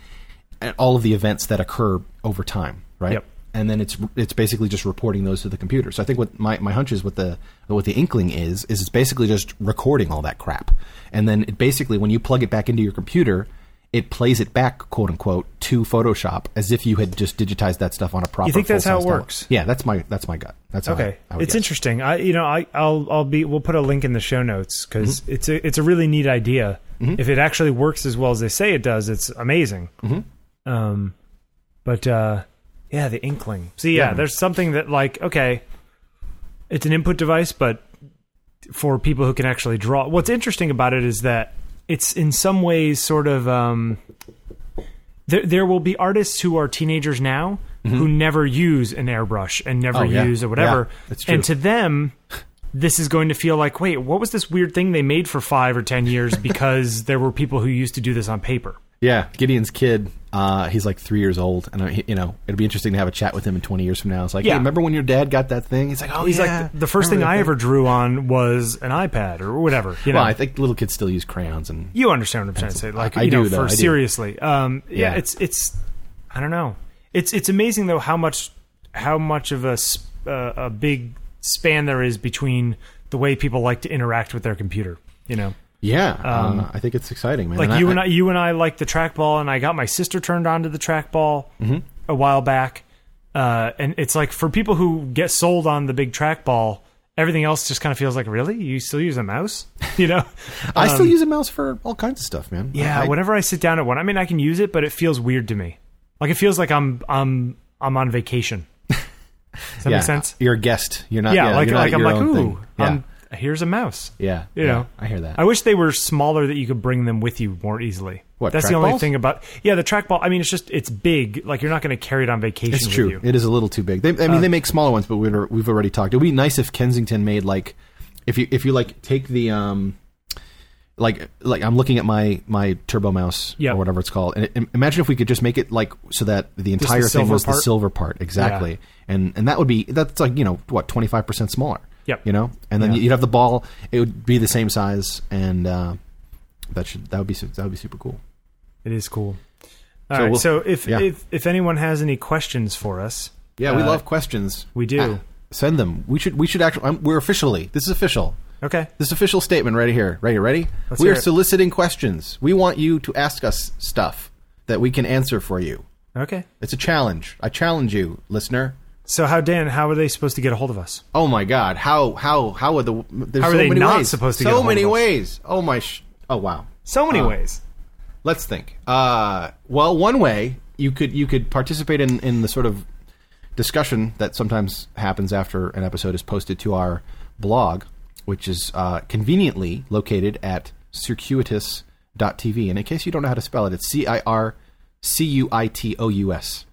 all of the events that occur over time, right? Yep. And then it's it's basically just reporting those to the computer. So I think what my, my hunch is with the what the Inkling is is it's basically just recording all that crap, and then it basically when you plug it back into your computer, it plays it back, quote unquote, to Photoshop as if you had just digitized that stuff on a proper. You think that's how it full-size works? Yeah, that's my that's my gut. That's how I- Okay, I would it's guess. interesting. I you know I I'll I'll be we'll put a link in the show notes because Mm-hmm. it's a it's a really neat idea. If it actually works as well as they say it does, it's amazing. Mm-hmm. Um, but uh, yeah, the Inkling. See, yeah, Yeah. there's something that like okay, it's an input device, but for people who can actually draw. What's interesting about it is that it's in some ways sort of um, there. There will be artists who are teenagers now who never use an airbrush and never Mm-hmm. Oh, yeah. use or whatever, Yeah, that's true. and to them. This is going to feel like, wait, what was this weird thing they made for five or ten years (laughs) because there were people who used to do this on paper? Yeah, Gideon's kid. Uh, he's like three years old, and uh, he- you know it'd be interesting to have a chat with him in twenty years from now. It's like, Yeah. hey, remember when your dad got that thing? He's like, oh, He's yeah. like, the first thing I ever drew on was an iPad or whatever. You know, Well, I think little kids still use crayons and you understand what I'm trying to say. Like, I you do, know, though, for I do. seriously. Um, yeah, Yeah. it's it's. I don't know. It's it's amazing though how much how much of a uh, a big span there is between the way people like to interact with their computer. You know, yeah. uh, I think it's exciting, man. like you and I, you and I like the trackball, and I got my sister turned on to the trackball Mm-hmm. a while back. Uh, and it's like for people who get sold on the big trackball, everything else just kind of feels like, really, you still use a mouse? (laughs) You know, I still use a mouse for all kinds of stuff, man. Um, yeah. I, whenever I sit down at one, I mean, I can use it, but it feels weird to me. Like it feels like I'm I'm I'm on vacation. (laughs) Does that yeah, make sense? You're a guest. You're not. Yeah, Yeah, like like I'm like, ooh. Yeah, um, here's a mouse. yeah. you yeah, know. I hear that. I wish they were smaller that you could bring them with you more easily. What, That's the only trackballs? thing about yeah the trackball. I mean, it's just it's big. Like you're not going to carry it on vacation. It's true. It is a little too big. They, I Uh, mean, they make smaller ones, but we've we've already talked. It would be nice if Kensington made like if you if you like take the um like like I'm looking at my my Turbo Mouse Yep. or whatever it's called, and it, imagine if we could just make it like so that the entire thing silver was the silver part exactly, and and that would be that's like you know what 25 percent smaller. Yep. You know, and then Yeah. you'd have the ball. It would be the same size, and uh, that should that would be that would be super cool. It is cool. So All right. we'll- So if yeah. if if anyone has any questions for us, Yeah, we Uh, love questions. we do. Ah, send them. We should. We should actually. I'm, we're officially. This is official. okay, This official statement right here. Right here. Ready? Let's we are it. soliciting questions. We want you to ask us stuff that we can answer for you. okay. It's a challenge. I challenge you, listener. So how Dan? How are they supposed to get a hold of us? Oh my God! How how how are the? There's How are so they many not ways. supposed to so get a hold many of us? ways. Oh my! Sh- oh wow. So many Uh, ways. Let's think. Uh, well, one way you could you could participate in in the sort of discussion that sometimes happens after an episode is posted to our blog, which is uh, conveniently located at circuitous.tv. And in case you don't know how to spell it, it's C I R C U I T O U S.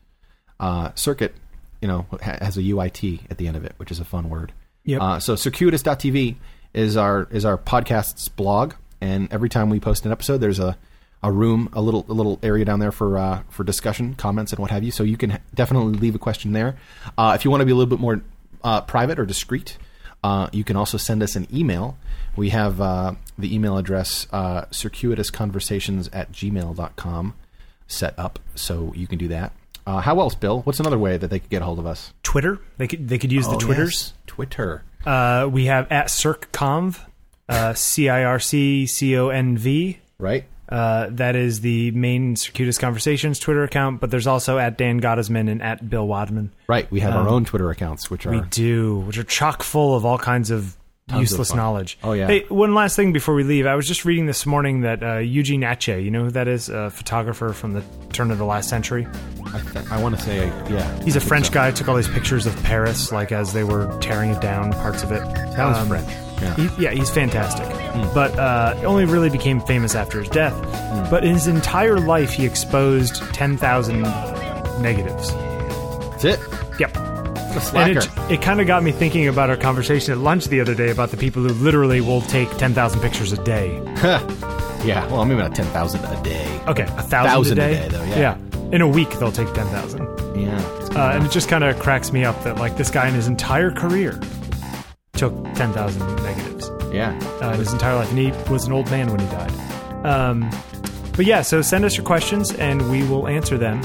Uh, circuit, you know, has a UIT at the end of it, which is a fun word. Yep. Uh, so circuitous.tv is our is our podcast's blog, and every time we post an episode, there's a a room, a little a little area down there for uh, for discussion, comments, and what have you. So you can definitely leave a question there. Uh, if you want to be a little bit more uh, private or discreet, uh, you can also send us an email. We have uh, the email address uh, circuitousconversations at gmail.com set up, so you can do that. Uh, how else, Bill? What's another way that they could get a hold of us? Twitter. They could they could use the Oh, Twitters. yes. Twitter. Uh, we have at CircConv, uh, C I R C C O N V. Right? Uh, that is the main Circuitous Conversations Twitter account, but there's also at Dan Gottesman and at Bill Wadman. Right. We have our own Twitter accounts, which are Um, We do, which are chock full of all kinds of useless knowledge. Oh, yeah. Hey, one last thing before we leave. I was just reading this morning that uh, Eugene Atget, you know who that is? A photographer from the turn of the last century. I, th- I want to say, yeah. He's a French so. guy. Took all these pictures of Paris, like as they were tearing it down, parts of it. Sounds Um, French. Yeah. He, yeah, he's fantastic. But uh, only really became famous after his death. Hmm. But in his entire life, he exposed 10,000 negatives. That's it. Yep. And it, it kind of got me thinking about our conversation at lunch the other day about the people who literally will take 10,000 pictures a day. yeah. Well, maybe not 10,000 a day. Okay, a thousand, Thousand a a day? day, though, yeah. In a week, they'll take 10,000. Yeah. Uh, and it just kind of cracks me up that, like, this guy in his entire career took 10,000 negatives. Yeah. uh, in his entire life, and he was an old man when he died. Um, but yeah, so send us your questions, and we will answer them.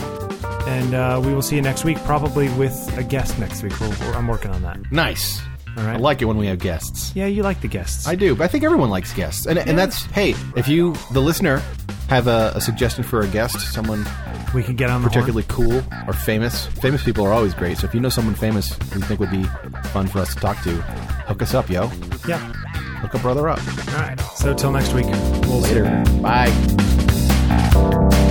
And uh, we will see you next week, probably with a guest next week. We'll, I'm working on that. Nice. All right. I like it when we have guests. Yeah, you like the guests. I do, but I think everyone likes guests. And, and that's, hey, if you, the listener, have a, a suggestion for a guest, someone we can get on the particularly cool or famous, famous people are always great. So if you know someone famous who you think would be fun for us to talk to, hook us up, yo. Yeah. Hook a brother up. All right. So till next week. We'll see. You. Later. Bye.